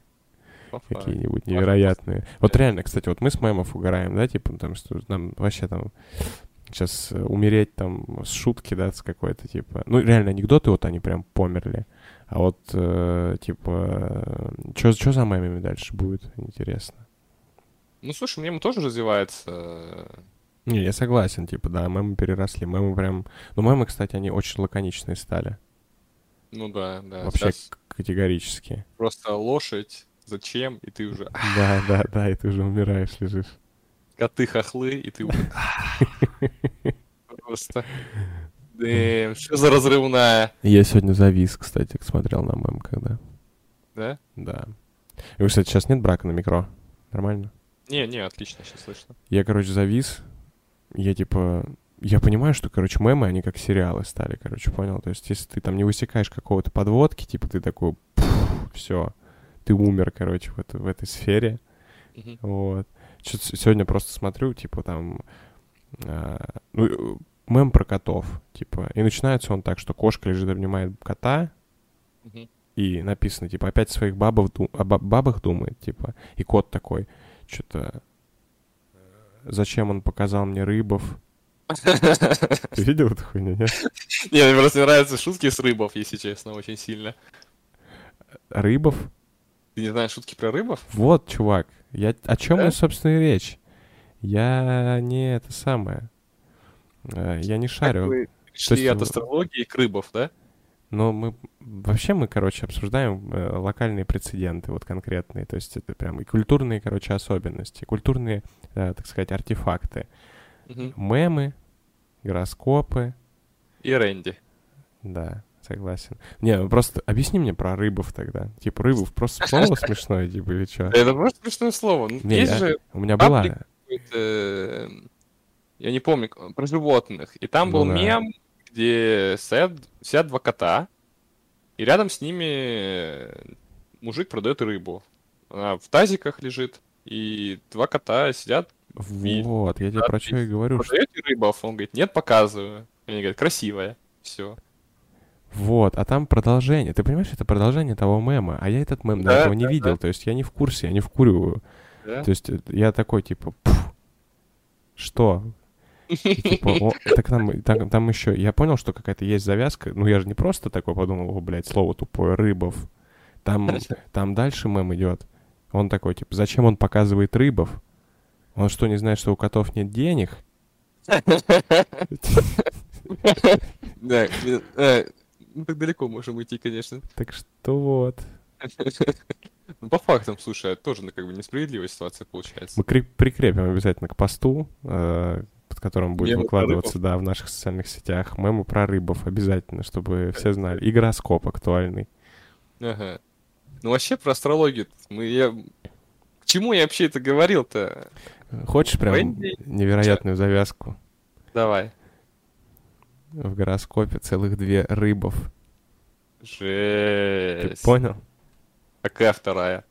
[SPEAKER 2] Какие-нибудь невероятные. Вот реально, кстати, вот мы с мемов угораем, да, типа, там, что нам вообще там сейчас умереть там с шутки, да, с какой-то, типа... Ну, реально, анекдоты вот они прям померли. А вот, э, типа, что за мемами дальше будет, интересно.
[SPEAKER 1] Ну, слушай, мем тоже развивается.
[SPEAKER 2] Не, я согласен, типа, да, мемы переросли, мемы прям... Ну, мемы, кстати, они очень лаконичные стали.
[SPEAKER 1] Ну да, да.
[SPEAKER 2] Вообще
[SPEAKER 1] Сейчас
[SPEAKER 2] категорически.
[SPEAKER 1] просто лошадь, зачем, и ты уже...
[SPEAKER 2] Да, да, да, и ты уже умираешь, лежишь.
[SPEAKER 1] Коты хохлы, и ты уже... Просто... Дэм, что за разрывная,
[SPEAKER 2] Я сегодня завис, кстати, смотрел на мем, когда.
[SPEAKER 1] да?
[SPEAKER 2] Да. И, вы, кстати, сейчас нет брака на микро? Нормально?
[SPEAKER 1] Не, не, отлично, сейчас слышно.
[SPEAKER 2] Я, короче, завис. Я, типа... Я понимаю, что, короче, мемы, они как сериалы стали, короче, понял? То есть, если ты там не высекаешь какого-то подводки, типа, ты такой, все, ты умер, короче, в, этой в этой сфере.
[SPEAKER 1] Мгм.
[SPEAKER 2] Вот. С- сегодня просто смотрю, типа, там... а, ну, э, мем про котов, типа. И начинается он так, что кошка лежит, обнимает кота,
[SPEAKER 1] Мгм.
[SPEAKER 2] и написано, типа, опять о своих бабов, о ба- бабах думает, типа. И кот такой, что-то... Зачем он показал мне рыбов? Ты видел эту хуйню, нет?
[SPEAKER 1] Не, мне просто нравятся шутки с рыбов, если честно, очень сильно.
[SPEAKER 2] Рыбов?
[SPEAKER 1] Ты не знаешь шутки про рыбов?
[SPEAKER 2] Вот, чувак. Я... О чем
[SPEAKER 1] Да?
[SPEAKER 2] я, собственно, и речь? Я не это самое. Э, Я не
[SPEAKER 1] Как
[SPEAKER 2] шарю.
[SPEAKER 1] вы пришли
[SPEAKER 2] есть
[SPEAKER 1] от астрологии к рыбов, да?
[SPEAKER 2] Но мы вообще мы, короче, обсуждаем э, локальные прецеденты, вот конкретные. То есть это прям и культурные, короче, особенности, культурные, э, так сказать, артефакты.
[SPEAKER 1] Мгм.
[SPEAKER 2] Мемы, гороскопы.
[SPEAKER 1] И Рэнди.
[SPEAKER 2] Да, согласен. Не, ну просто объясни мне про рыбов тогда. Типа рыбов просто слово смешное, типа, или что?
[SPEAKER 1] Это просто смешное слово. Ну,
[SPEAKER 2] Не,
[SPEAKER 1] Есть
[SPEAKER 2] я-
[SPEAKER 1] же
[SPEAKER 2] У меня была...
[SPEAKER 1] я не помню, про животных. И там
[SPEAKER 2] Ну
[SPEAKER 1] был
[SPEAKER 2] да.
[SPEAKER 1] мем, где сидят, сидят два кота, и рядом с ними мужик продает рыбу. Она в тазиках лежит, и два кота сидят,
[SPEAKER 2] Вот, я тебе про что и говорю. что-
[SPEAKER 1] продаете рыбу? Он говорит, нет, показываю. Они говорят, красивая. Все.
[SPEAKER 2] Вот, а там продолжение. Ты понимаешь, это продолжение того мема, а я этот мем до
[SPEAKER 1] Да,
[SPEAKER 2] этого не
[SPEAKER 1] да,
[SPEAKER 2] видел. То есть я не в курсе, я не вкуриваю.
[SPEAKER 1] Да?
[SPEAKER 2] То есть э, я такой, типа, «Пф, что? И типа, о, так там, там, там еще, я понял, что какая-то есть завязка. Ну, я же не просто такой подумал, о, блядь, слово тупое, рыбов. Там, там дальше мем идет. Он такой, типа, зачем он показывает рыбов? Он что, не знает, что у котов нет денег?
[SPEAKER 1] Мы так далеко можем идти, конечно.
[SPEAKER 2] Так что вот.
[SPEAKER 1] Ну, по фактам, слушай, это тоже ну, как бы несправедливая ситуация получается.
[SPEAKER 2] Мы прикрепим обязательно к посту, э, под которым будет
[SPEAKER 1] Мемы
[SPEAKER 2] выкладываться, да, в наших социальных сетях, мемы про рыбов обязательно, чтобы все знали. И гороскоп актуальный.
[SPEAKER 1] Ага. Ну, вообще про астрологию мы... Я... К чему я вообще это говорил-то?
[SPEAKER 2] Хочешь прям
[SPEAKER 1] Венди?
[SPEAKER 2] невероятную завязку?
[SPEAKER 1] Давай.
[SPEAKER 2] В гороскопе целых две рыбов. Ты
[SPEAKER 1] Жесть.
[SPEAKER 2] понял?
[SPEAKER 1] Какая вторая?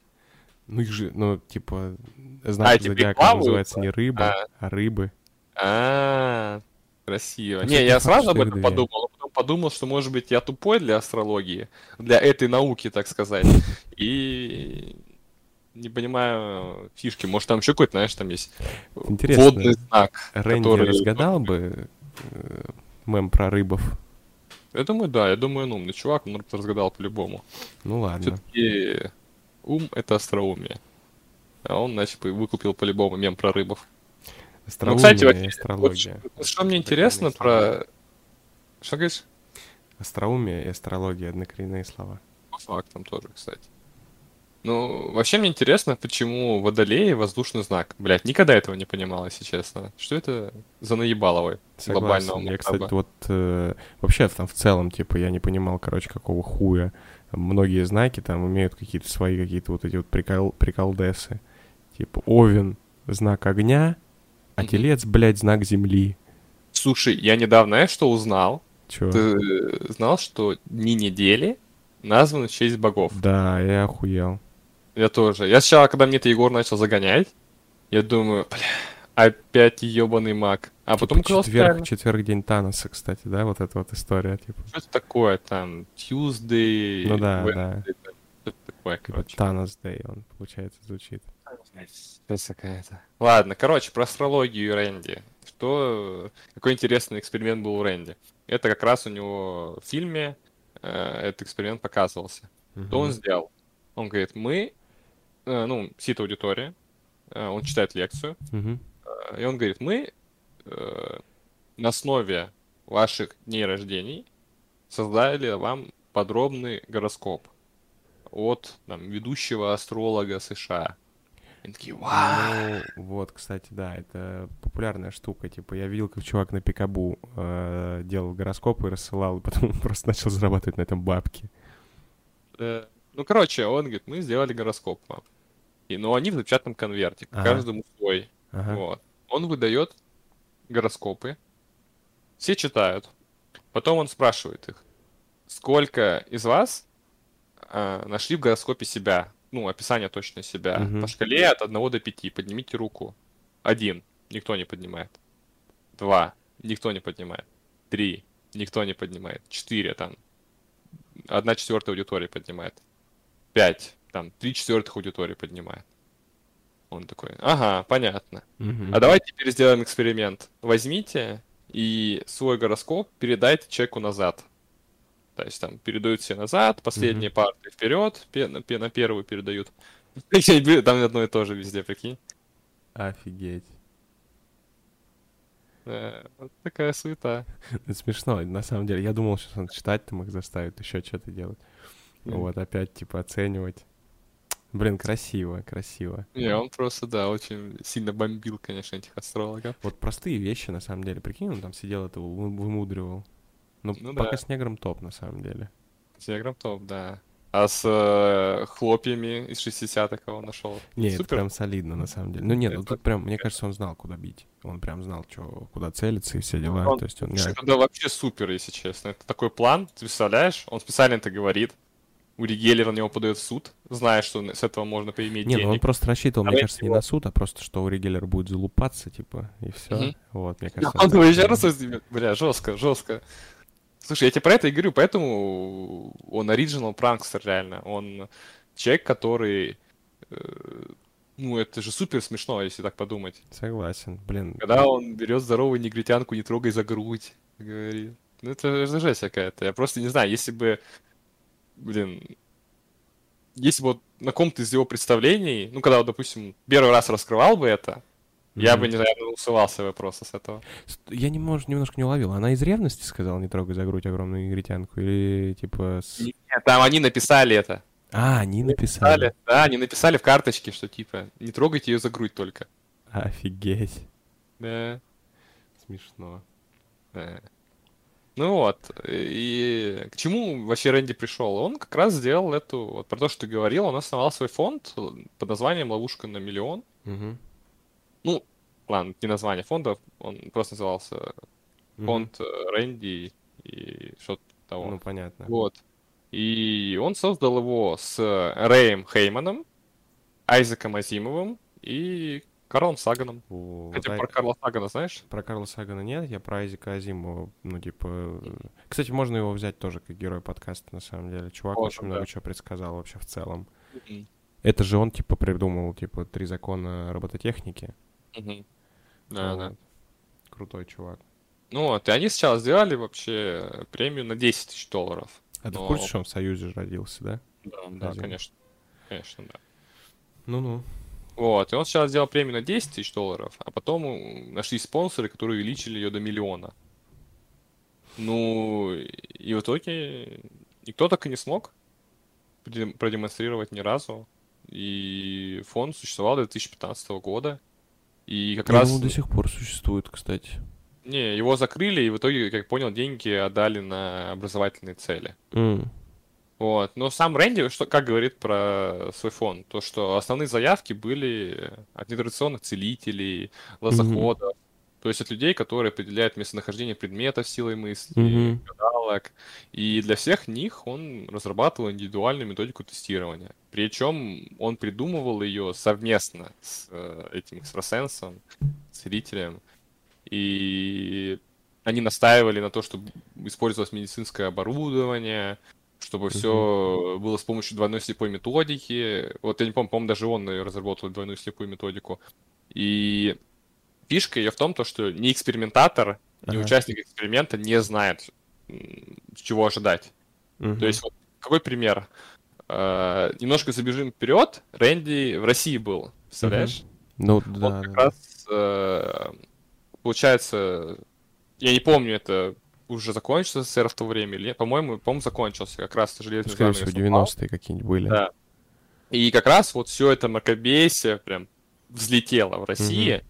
[SPEAKER 2] Ну их же, ну, типа, знак
[SPEAKER 1] типа,
[SPEAKER 2] зодиака называется не рыба,
[SPEAKER 1] А.
[SPEAKER 2] а рыбы.
[SPEAKER 1] А, красиво.
[SPEAKER 2] Ну,
[SPEAKER 1] Не,
[SPEAKER 2] кстати,
[SPEAKER 1] я
[SPEAKER 2] факт,
[SPEAKER 1] сразу об этом
[SPEAKER 2] две.
[SPEAKER 1] подумал, но потом подумал, что, может быть, я тупой для астрологии, для этой науки, так сказать. И не понимаю фишки. Может, там еще какой-то, знаешь, там есть
[SPEAKER 2] Интересно,
[SPEAKER 1] водный знак,
[SPEAKER 2] Рэнди
[SPEAKER 1] который...
[SPEAKER 2] разгадал бы э, мем про рыбов?
[SPEAKER 1] Я думаю, да, я думаю, он умный чувак, он разгадал по-любому.
[SPEAKER 2] Ну ладно.
[SPEAKER 1] Все-таки ум — это остроумие. А он, значит, выкупил по-любому мем про рыбов.
[SPEAKER 2] Астрономия
[SPEAKER 1] кстати,
[SPEAKER 2] и
[SPEAKER 1] вообще,
[SPEAKER 2] астрология.
[SPEAKER 1] Вот что мне интересно про... Что говоришь?
[SPEAKER 2] Остроумие и астрология — однокоренные слова.
[SPEAKER 1] По фактам тоже, кстати. Ну, вообще мне интересно, почему водолей воздушный знак. Блять, никогда этого не понимал, если честно. Что это за наебаловый
[SPEAKER 2] Согласен.
[SPEAKER 1] глобального
[SPEAKER 2] Я, кстати, вот э, вообще там в целом, типа, я не понимал, короче, какого хуя. Многие знаки там имеют какие-то свои какие-то вот эти вот прикол, приколдесы. Типа Овен — знак огня, а
[SPEAKER 1] Мгм.
[SPEAKER 2] Телец, блядь, знак земли.
[SPEAKER 1] Слушай, я недавно, знаешь, что узнал?
[SPEAKER 2] Чё?
[SPEAKER 1] Ты э, знал, что дни недели названы в честь богов?
[SPEAKER 2] Да, я охуел.
[SPEAKER 1] Я тоже. Я сначала, когда мне это Егор начал загонять, я думаю, бля, опять ебаный маг. А потом
[SPEAKER 2] Типа
[SPEAKER 1] оказалось
[SPEAKER 2] четверг,
[SPEAKER 1] правильно.
[SPEAKER 2] четверг день Таноса, кстати, да, вот эта вот история, типа.
[SPEAKER 1] Что это такое там? Tuesday,
[SPEAKER 2] Ну да,
[SPEAKER 1] Wednesday,
[SPEAKER 2] да.
[SPEAKER 1] Что-то такое,
[SPEAKER 2] Вот
[SPEAKER 1] короче.
[SPEAKER 2] Танос Дэй, он, получается, звучит.
[SPEAKER 1] Жесть какая-то. Ладно, короче, про астрологию Рэнди. Что... Какой интересный эксперимент был у Рэнди. Это как раз у него в фильме э, этот эксперимент показывался. Что он сделал? Он говорит, мы... э, ну, сидит аудитория, э, он читает лекцию, э, и он говорит, мы на основе ваших дней рождений создали вам подробный гороскоп от там, ведущего астролога США. Они такие, вау!
[SPEAKER 2] Ну, вот, кстати, да, это популярная штука. Типа, я видел, как чувак на Пикабу э, делал гороскопы и рассылал, и потом просто начал зарабатывать на этом бабки.
[SPEAKER 1] Э, Ну, короче, он говорит, мы сделали гороскоп вам. И, но они в запечатанном конверте,
[SPEAKER 2] Ага.
[SPEAKER 1] каждому свой.
[SPEAKER 2] Ага.
[SPEAKER 1] Вот. Он выдает гороскопы, все читают. Потом он спрашивает их, сколько из вас а, нашли в гороскопе себя? Ну, описание точно себя.
[SPEAKER 2] Мгм.
[SPEAKER 1] По шкале от 1 до 5. Поднимите руку. Один. Никто не поднимает. Два. Никто не поднимает. Три. Никто не поднимает. Четыре там. Одна четвертая аудитория поднимает. Пять. Там три четвертых аудитории поднимает. Он такой, ага, понятно.
[SPEAKER 2] Мгм.
[SPEAKER 1] А давайте теперь сделаем эксперимент. Возьмите и свой гороскоп передайте человеку назад. То есть там передают все назад, последние парты вперед, пе- на на первую передают. Там одно и то же везде, прикинь.
[SPEAKER 2] Офигеть.
[SPEAKER 1] Э, Вот такая суета.
[SPEAKER 2] Это смешно, на самом деле. Я думал, сейчас он читать там их заставит, еще что-то делать. Вот, опять, типа, оценивать. Блин, красиво, красиво.
[SPEAKER 1] Не, он просто, да, очень сильно бомбил, конечно, этих астрологов.
[SPEAKER 2] Вот простые вещи, на самом деле. Прикинь, он там сидел, это вы- вымудривал. Ну,
[SPEAKER 1] Ну
[SPEAKER 2] пока
[SPEAKER 1] да.
[SPEAKER 2] с негром топ, на самом деле.
[SPEAKER 1] Телеграм топ, да. А с э, хлопьями из 60-х кого нашел?
[SPEAKER 2] Не, это
[SPEAKER 1] Супер.
[SPEAKER 2] прям солидно, на самом деле. Ну нет, ну
[SPEAKER 1] Это-
[SPEAKER 2] тут прям, мне кажется, он знал, куда бить. Он прям знал, чё, куда целиться и все дела.
[SPEAKER 1] Он-
[SPEAKER 2] То есть он
[SPEAKER 1] это вообще супер, если честно. Это такой план, ты представляешь? Он специально это говорит. Ури Геллер на него подает в суд, зная, что с этого можно поиметь
[SPEAKER 2] Не, ну он
[SPEAKER 1] денег.
[SPEAKER 2] просто рассчитывал, мне
[SPEAKER 1] Давай
[SPEAKER 2] кажется, не
[SPEAKER 1] его.
[SPEAKER 2] на суд, а просто, что Ури Геллер будет залупаться, типа, и все.
[SPEAKER 1] Мгм.
[SPEAKER 2] Вот, мне кажется.
[SPEAKER 1] Он еще раз. Бля, жестко, жестко. Слушай, я тебе про это и говорю, поэтому он оригинал пранкстер, реально. Он человек, который... э, Ну, это же супер смешно, если так подумать.
[SPEAKER 2] Согласен, блин.
[SPEAKER 1] Когда он берет здоровую негритянку, не трогай за грудь, говорит. Ну, это же жесть какая-то. Я просто не знаю, если бы, блин, если бы вот на ком-то из его представлений, ну, когда, вот, допустим, первый раз раскрывал бы это, Я
[SPEAKER 2] Мгм.
[SPEAKER 1] бы, не наверное, усывался бы просто с этого.
[SPEAKER 2] Я не, может, немножко не уловил. Она из ревности сказала, не трогай за грудь огромную негритянку? Или типа... с-
[SPEAKER 1] Нет, Там они написали это.
[SPEAKER 2] А, они написали.
[SPEAKER 1] Написали, да, они написали в карточке, что типа не трогайте ее за грудь только.
[SPEAKER 2] Офигеть.
[SPEAKER 1] Да.
[SPEAKER 2] Смешно.
[SPEAKER 1] да. Ну вот, и к чему вообще Рэнди пришел? Он как раз сделал эту, вот про то, что ты говорил, он основал свой фонд под названием «Ловушка на миллион».
[SPEAKER 2] Мгм.
[SPEAKER 1] Ну, ладно, не название фонда, он просто назывался фонд э, Рэнди и что-то того.
[SPEAKER 2] Ну, понятно.
[SPEAKER 1] Вот. И он создал его с Рэем Хейманом, Айзеком Азимовым и Карлом Саганом.
[SPEAKER 2] О,
[SPEAKER 1] Хотя
[SPEAKER 2] вот
[SPEAKER 1] про Карла Сагана знаешь?
[SPEAKER 2] Про Карла Сагана нет, я про Айзека Азимова, ну, типа... э, Кстати, можно его взять тоже как герой подкаста, на самом деле. Чувак
[SPEAKER 1] Можно,
[SPEAKER 2] очень много
[SPEAKER 1] да.
[SPEAKER 2] чего предсказал вообще в целом. Это же он, типа, придумал, типа, три закона робототехники.
[SPEAKER 1] Мгм. Да, да.
[SPEAKER 2] Вот. Крутой чувак.
[SPEAKER 1] Ну вот, и они сначала сделали вообще премию на 10 тысяч долларов.
[SPEAKER 2] А ты в
[SPEAKER 1] Но-
[SPEAKER 2] курсе, что он в Союзе родился, да?
[SPEAKER 1] Да, да,
[SPEAKER 2] Азимов.
[SPEAKER 1] конечно. Конечно, да.
[SPEAKER 2] Ну-ну.
[SPEAKER 1] Вот, и он сначала сделал премию на 10 тысяч долларов, а потом м, нашлись спонсоры, которые увеличили ее до миллиона. Ну, и в итоге никто так и не смог продем- продемонстрировать ни разу. И фонд существовал до 2015 года. И как
[SPEAKER 2] Я
[SPEAKER 1] раз...
[SPEAKER 2] думал, до сих пор существует, кстати.
[SPEAKER 1] Не, его закрыли, и в итоге, как понял, деньги отдали на образовательные цели.
[SPEAKER 2] М,
[SPEAKER 1] Вот. Но сам Рэнди, что, как говорит про свой фонд, то, что основные заявки были от нетрадиционных целителей, лозоходов, то есть от людей, которые определяют местонахождение предметов силой мысли,
[SPEAKER 2] Мгм.
[SPEAKER 1] гадалок. И для всех них он разрабатывал индивидуальную методику тестирования. Причем он придумывал ее совместно с э, этим экстрасенсом, целителем. И они настаивали на то, чтобы использовалось медицинское оборудование, чтобы все было с помощью двойной слепой методики. Вот я не помню, по-моему, даже он разработал двойную слепую методику. И фишка ее в том, то, что ни экспериментатор, ни
[SPEAKER 2] Ага.
[SPEAKER 1] участник эксперимента не знает, чего ожидать.
[SPEAKER 2] мгм.
[SPEAKER 1] То есть, вот какой пример? Э, немножко забежим вперед. Рэнди в России был, представляешь?
[SPEAKER 2] Ну,
[SPEAKER 1] Он
[SPEAKER 2] да,
[SPEAKER 1] как
[SPEAKER 2] да.
[SPEAKER 1] раз, э, получается, я не помню, это уже закончился СССР в то время или. По-моему, по-моему, закончился. Как раз железный
[SPEAKER 2] Скорее всего,
[SPEAKER 1] упал.
[SPEAKER 2] 90-е какие-нибудь были.
[SPEAKER 1] Да. И как раз вот все это мракобесие прям взлетело в России,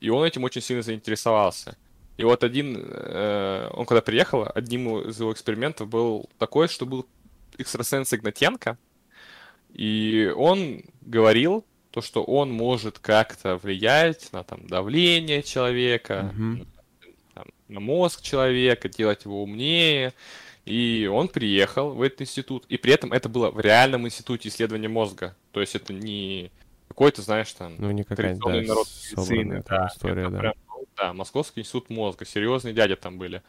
[SPEAKER 1] и он этим очень сильно заинтересовался. И вот один, э, он когда приехал, одним из его экспериментов был такой, что был экстрасенс Игнатенко, и он говорил то, что он может как-то влиять на там давление человека,
[SPEAKER 2] Мгм.
[SPEAKER 1] Там, на мозг человека, делать его умнее. И он приехал в этот институт, и при этом это было в реальном институте исследования мозга. То есть это не какой-то, знаешь, там,
[SPEAKER 2] Ну, не какая-то,
[SPEAKER 1] традиционный
[SPEAKER 2] да,
[SPEAKER 1] народ медицины, да,
[SPEAKER 2] история, да.
[SPEAKER 1] прям, ну, да, Московский институт мозга, серьезные дяди там были.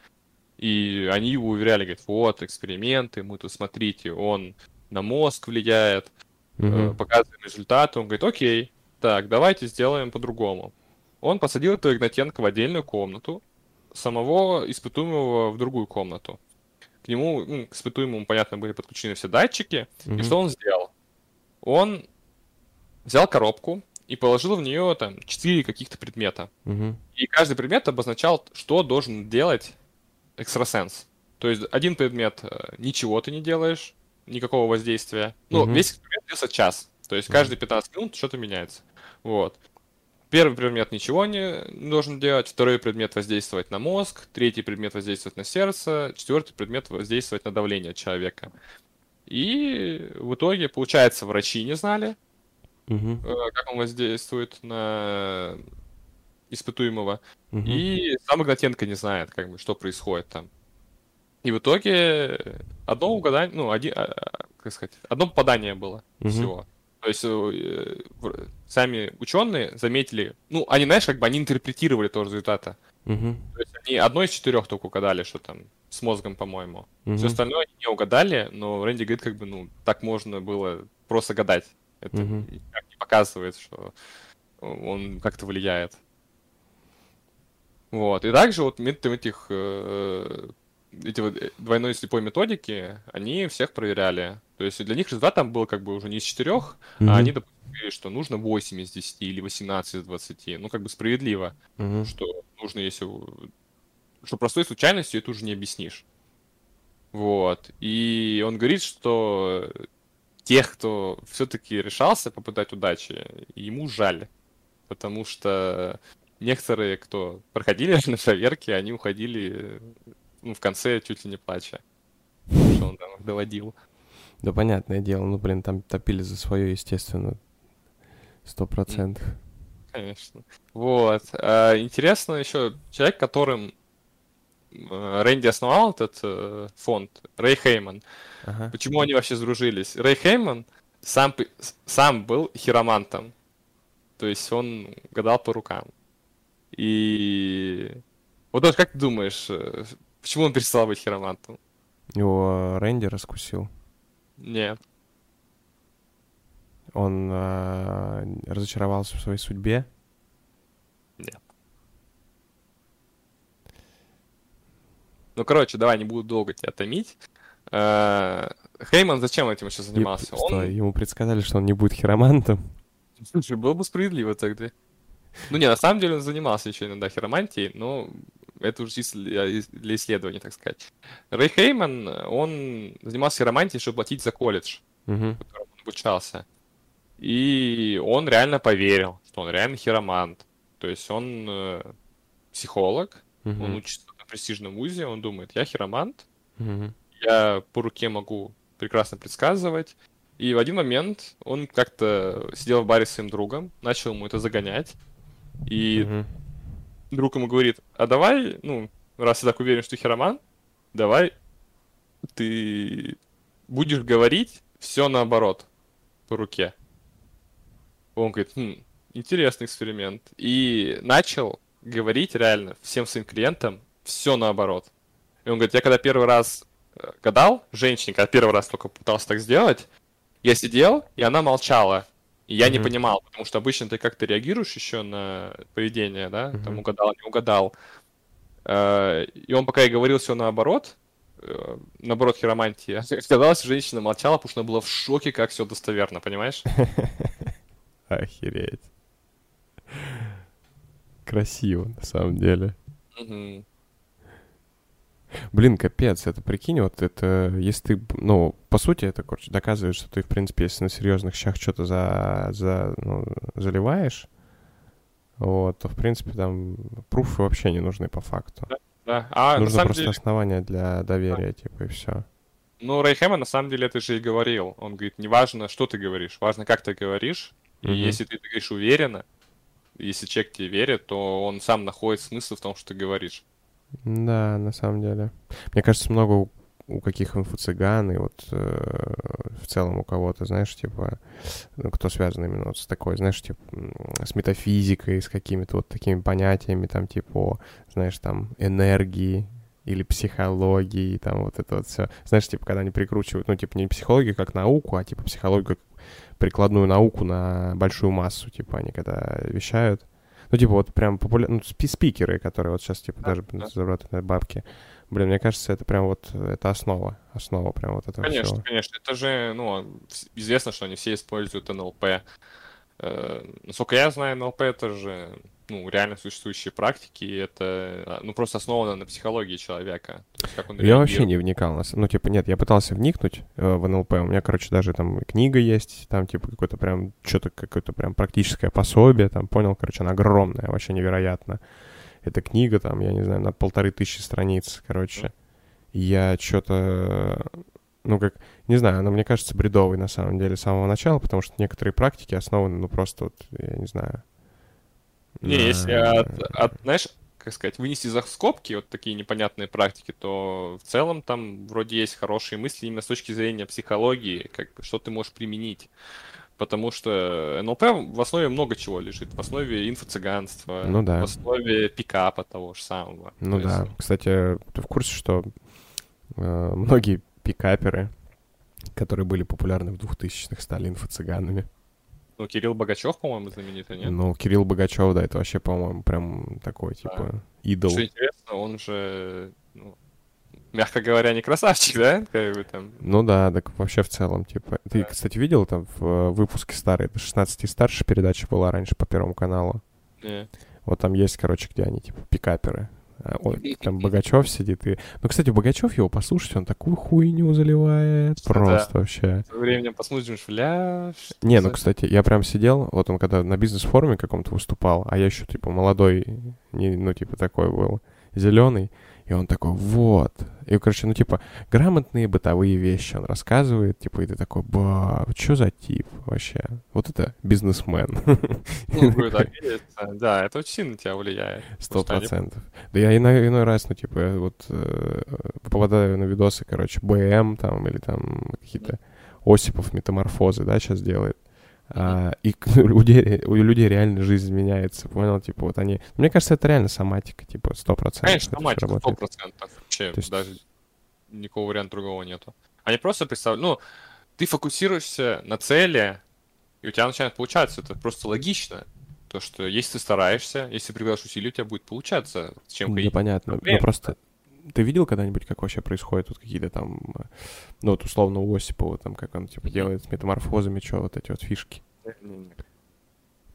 [SPEAKER 1] И они его уверяли, говорят, вот, эксперименты, мы тут, смотрите, он на мозг влияет,
[SPEAKER 2] Мгм.
[SPEAKER 1] показываем результаты. Он говорит, окей, так, давайте сделаем по-другому. Он посадил этого Игнатенко в отдельную комнату, самого испытуемого в другую комнату. К нему, ну, к испытуемому, понятно, были подключены все датчики. И
[SPEAKER 2] Мгм.
[SPEAKER 1] что он сделал? Он взял коробку и положил в нее там четыре каких-то предмета.
[SPEAKER 2] Мгм.
[SPEAKER 1] И каждый предмет обозначал, что должен делать экстрасенс. То есть один предмет э, ничего ты не делаешь, никакого воздействия. Ну,
[SPEAKER 2] Мгм.
[SPEAKER 1] весь эксперимент длился час. То есть каждые 15 минут что-то меняется. Вот. Первый предмет ничего не должен делать, второй предмет воздействовать на мозг, третий предмет воздействовать на сердце, четвертый предмет воздействовать на давление человека. И в итоге, получается, врачи не знали, э, как он воздействует на испытуемого.
[SPEAKER 2] Мгм.
[SPEAKER 1] И сам Игнатенко не знает, как бы, что происходит там. И в итоге одно угадание, ну, один, а, а, как сказать, одно попадание было
[SPEAKER 2] Мгм.
[SPEAKER 1] всего. То есть э, сами ученые заметили, ну, они, знаешь, как бы они интерпретировали то результата.
[SPEAKER 2] Мгм.
[SPEAKER 1] То есть они одно из четырех только угадали, что там с мозгом, по-моему.
[SPEAKER 2] Мгм.
[SPEAKER 1] Все остальное они не угадали, но Рэнди говорит, как бы, ну, так можно было просто гадать. Это
[SPEAKER 2] Мгм.
[SPEAKER 1] никак не показывает, что он как-то влияет. Вот. И также вот методом этих э, эти вот э, двойной слепой методики, они всех проверяли. То есть для них результат там был как бы уже не из четырех,
[SPEAKER 2] Мгм.
[SPEAKER 1] а они, допустим, что нужно 8 из 10 или 18 из 20. Ну, как бы справедливо,
[SPEAKER 2] Мгм.
[SPEAKER 1] что нужно, если... Что простой случайностью это уже не объяснишь. Вот. И он говорит, что тех, кто все-таки решался попытать удачи, ему жаль. Потому что некоторые, кто проходили на проверки, они уходили ну, в конце чуть ли не плача. Что он там доводил.
[SPEAKER 2] Да, понятное дело. Ну, блин, там топили за свое, естественно. Сто процентов.
[SPEAKER 1] Конечно. Вот. А, Интересно еще, человек, которым э, Рэнди основал этот э, фонд, Рэй Хейман,
[SPEAKER 2] Ага.
[SPEAKER 1] почему они вообще сдружились? Рэй Хейман сам, сам был хиромантом. То есть он гадал по рукам. И вот даже как ты думаешь, э, почему он перестал быть хиромантом?
[SPEAKER 2] Его Рэнди раскусил.
[SPEAKER 1] Нет.
[SPEAKER 2] Он а, разочаровался в своей судьбе.
[SPEAKER 1] Нет. Ну, короче, давай, не буду долго тебя томить. Э, Хейман зачем этим еще занимался? Он
[SPEAKER 2] Стой, ему предсказали, что он не будет хиромантом.
[SPEAKER 1] Слушай, было бы справедливо тогда. Ну не, на самом деле он занимался еще иногда хиромантией, но это уже для исследований, так сказать. Рэй Хейман, он занимался хиромантией, чтобы платить за колледж,
[SPEAKER 2] Мгм.
[SPEAKER 1] в котором он обучался. И он реально поверил, что он реально хиромант. То есть он э, психолог, он
[SPEAKER 2] Мгм.
[SPEAKER 1] учится на престижном вузе, он думает, я хиромант,
[SPEAKER 2] Мгм.
[SPEAKER 1] я по руке могу прекрасно предсказывать. И в один момент он как-то сидел в баре с своим другом, начал ему это загонять. И
[SPEAKER 2] Мгм.
[SPEAKER 1] Друг ему говорит, а давай, ну, раз ты так уверен, что хироман, давай ты будешь говорить все наоборот по руке. Он говорит, «Хм, интересный эксперимент. И начал говорить реально всем своим клиентам все наоборот. И он говорит, я когда первый раз э, гадал, женщине, когда первый раз только пытался так сделать, я сидел, и она молчала. И я не
[SPEAKER 2] Мгм.
[SPEAKER 1] понимал, потому что обычно ты как-то реагируешь еще на поведение, да, там
[SPEAKER 2] Мгм.
[SPEAKER 1] угадал, не угадал. Э, И он пока я говорил все наоборот, э, наоборот хиромантия, казалось, женщина молчала, потому что она была в шоке, как все достоверно, понимаешь?
[SPEAKER 2] Охереть. Красиво, на самом деле. Блин, капец, это прикинь, вот это, если ты, ну, по сути, это, короче, доказывает, что ты, в принципе, если на серьезных щах что-то за, за, ну, заливаешь, вот, то, в принципе, там пруфы вообще не нужны по факту.
[SPEAKER 1] Да. А на
[SPEAKER 2] Нужно просто
[SPEAKER 1] деле,
[SPEAKER 2] основания для доверия, типа, и все.
[SPEAKER 1] ну, Хэммон на самом деле это же и говорил. Он говорит, не важно, что ты говоришь, важно, как ты говоришь. И
[SPEAKER 2] Мгм.
[SPEAKER 1] если ты говоришь уверенно, если человек тебе верит, то он сам находит смысл в том, что ты говоришь.
[SPEAKER 2] Да, на самом деле. Мне кажется, много у, каких инфо-цыган и вот э, в целом у кого-то, знаешь, типа, ну, кто связан именно вот с такой, знаешь, типа, с метафизикой, с какими-то вот такими понятиями, там, типа, знаешь, там, энергии или психологии, там, вот это вот все. Знаешь, типа, когда они прикручивают, ну, типа, не психологию как науку, а, типа, психологию как прикладную науку на большую массу, типа, они когда вещают. Ну, типа, вот прям популярные, ну, спи- спикеры, которые вот сейчас, типа,
[SPEAKER 1] Да,
[SPEAKER 2] даже
[SPEAKER 1] да.
[SPEAKER 2] зарабатывают бабки. Блин, мне кажется, это прям вот, это основа, основа прям вот этого
[SPEAKER 1] Конечно,
[SPEAKER 2] всего.
[SPEAKER 1] конечно. Это же, ну, известно, что они все используют НЛП. Э, Насколько я знаю, НЛП это же, ну, реально существующие практики, и это, а, ну, просто основано на психологии человека. Есть, как он
[SPEAKER 2] Я вообще не вникал. на Ну, типа, нет, я пытался вникнуть э, в НЛП. У меня, короче, даже там книга есть, там, типа, какое-то прям, что-то, какое-то прям практическое пособие, там, понял, короче, она огромная, вообще невероятно. Эта книга, там, я не знаю, на полторы тысячи страниц, короче. И Я что-то, ну, как, не знаю, она, мне кажется, бредовой, на самом деле, с самого начала, потому что некоторые практики основаны, ну, просто вот, я не знаю.
[SPEAKER 1] Не,
[SPEAKER 2] на-
[SPEAKER 1] если от, от, знаешь, как сказать, вынести за скобки вот такие непонятные практики, то в целом там вроде есть хорошие мысли именно с точки зрения психологии, как что ты можешь применить. Потому что НЛП в основе много чего лежит. В основе инфо-цыганства,
[SPEAKER 2] Ну да.
[SPEAKER 1] в основе пикапа того же самого.
[SPEAKER 2] Ну
[SPEAKER 1] То
[SPEAKER 2] да.
[SPEAKER 1] есть,
[SPEAKER 2] Кстати, ты в курсе, что э, многие пикаперы, которые были популярны в 2000-х, стали инфо-цыганами?
[SPEAKER 1] ну, Кирилл Богачев, по-моему, знаменитый, нет?
[SPEAKER 2] Ну, Кирилл Богачев, да, это вообще, по-моему, прям такой, типа, идол.
[SPEAKER 1] Что интересно, он же ну, мягко говоря, не красавчик, да? Как бы там.
[SPEAKER 2] Ну да, так вообще в целом, типа. Ты, кстати, видел там в э, выпуске старой, 16 и старше передача была раньше по Первому каналу?
[SPEAKER 1] Не.
[SPEAKER 2] Вот там есть, короче, где они, типа, пикаперы. Ой, там Богачев сидит и... Ну, кстати, Богачев его послушать, он такую хуйню заливает.
[SPEAKER 1] Да.
[SPEAKER 2] Просто вообще.
[SPEAKER 1] Со временем посмотришь, бля... что
[SPEAKER 2] Не, ну, кстати, я прям сидел, вот он когда на бизнес-форуме каком-то выступал, а я еще, типа, молодой, не, ну, типа, такой был, зеленый, и он такой, вот. И, короче, ну, типа, грамотные бытовые вещи он рассказывает, типа, и ты такой, ба, что за тип вообще? Вот это бизнесмен.
[SPEAKER 1] Ну, да. Это очень сильно на тебя влияет.
[SPEAKER 2] Сто процентов. Да я иной, иной раз, ну, типа, я вот э, попадаю на видосы, короче, БМ там или там какие-то Осипов метаморфозы, да, сейчас делает. А, и у людей, у людей реально жизнь меняется, понял? Типа вот они... Мне кажется, это реально соматика, типа, сто процентов.
[SPEAKER 1] Конечно,
[SPEAKER 2] работает.
[SPEAKER 1] процентов. Вообще,
[SPEAKER 2] То есть-
[SPEAKER 1] даже никакого варианта другого нету. Они просто представляют, ну, ты фокусируешься на цели, и у тебя начинает получаться. Это просто логично. То, что если ты стараешься, если прикладываешь усилия, у тебя будет получаться. Чем
[SPEAKER 2] Да,
[SPEAKER 1] ходить.
[SPEAKER 2] понятно. Ну, просто... Ты видел когда-нибудь, как вообще происходит вот какие-то там, э, ну, вот условно у Осипова, там, как он, типа, делает с метаморфозами, что, вот эти вот фишки?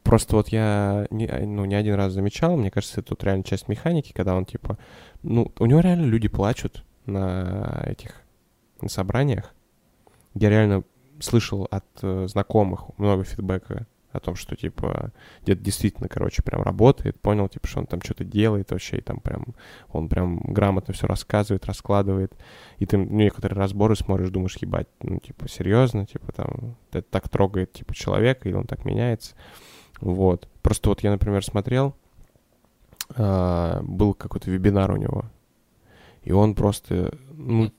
[SPEAKER 2] Просто вот я не, а, ну, не один раз замечал, мне кажется, это тут реально часть механики, когда он типа, ну, у него реально люди плачут на этих на собраниях. Я реально слышал от э, знакомых много фидбэка о том, что типа где-то действительно, короче, прям работает, понял, типа, что он там что-то делает вообще, и там прям он прям грамотно все рассказывает, раскладывает, и ты некоторые разборы смотришь, думаешь, ебать, ну, типа, серьезно, типа, там, это так трогает, типа, человека, и он так меняется. Вот. Просто вот я, например, смотрел, а, был какой-то вебинар у него, и он просто, ну,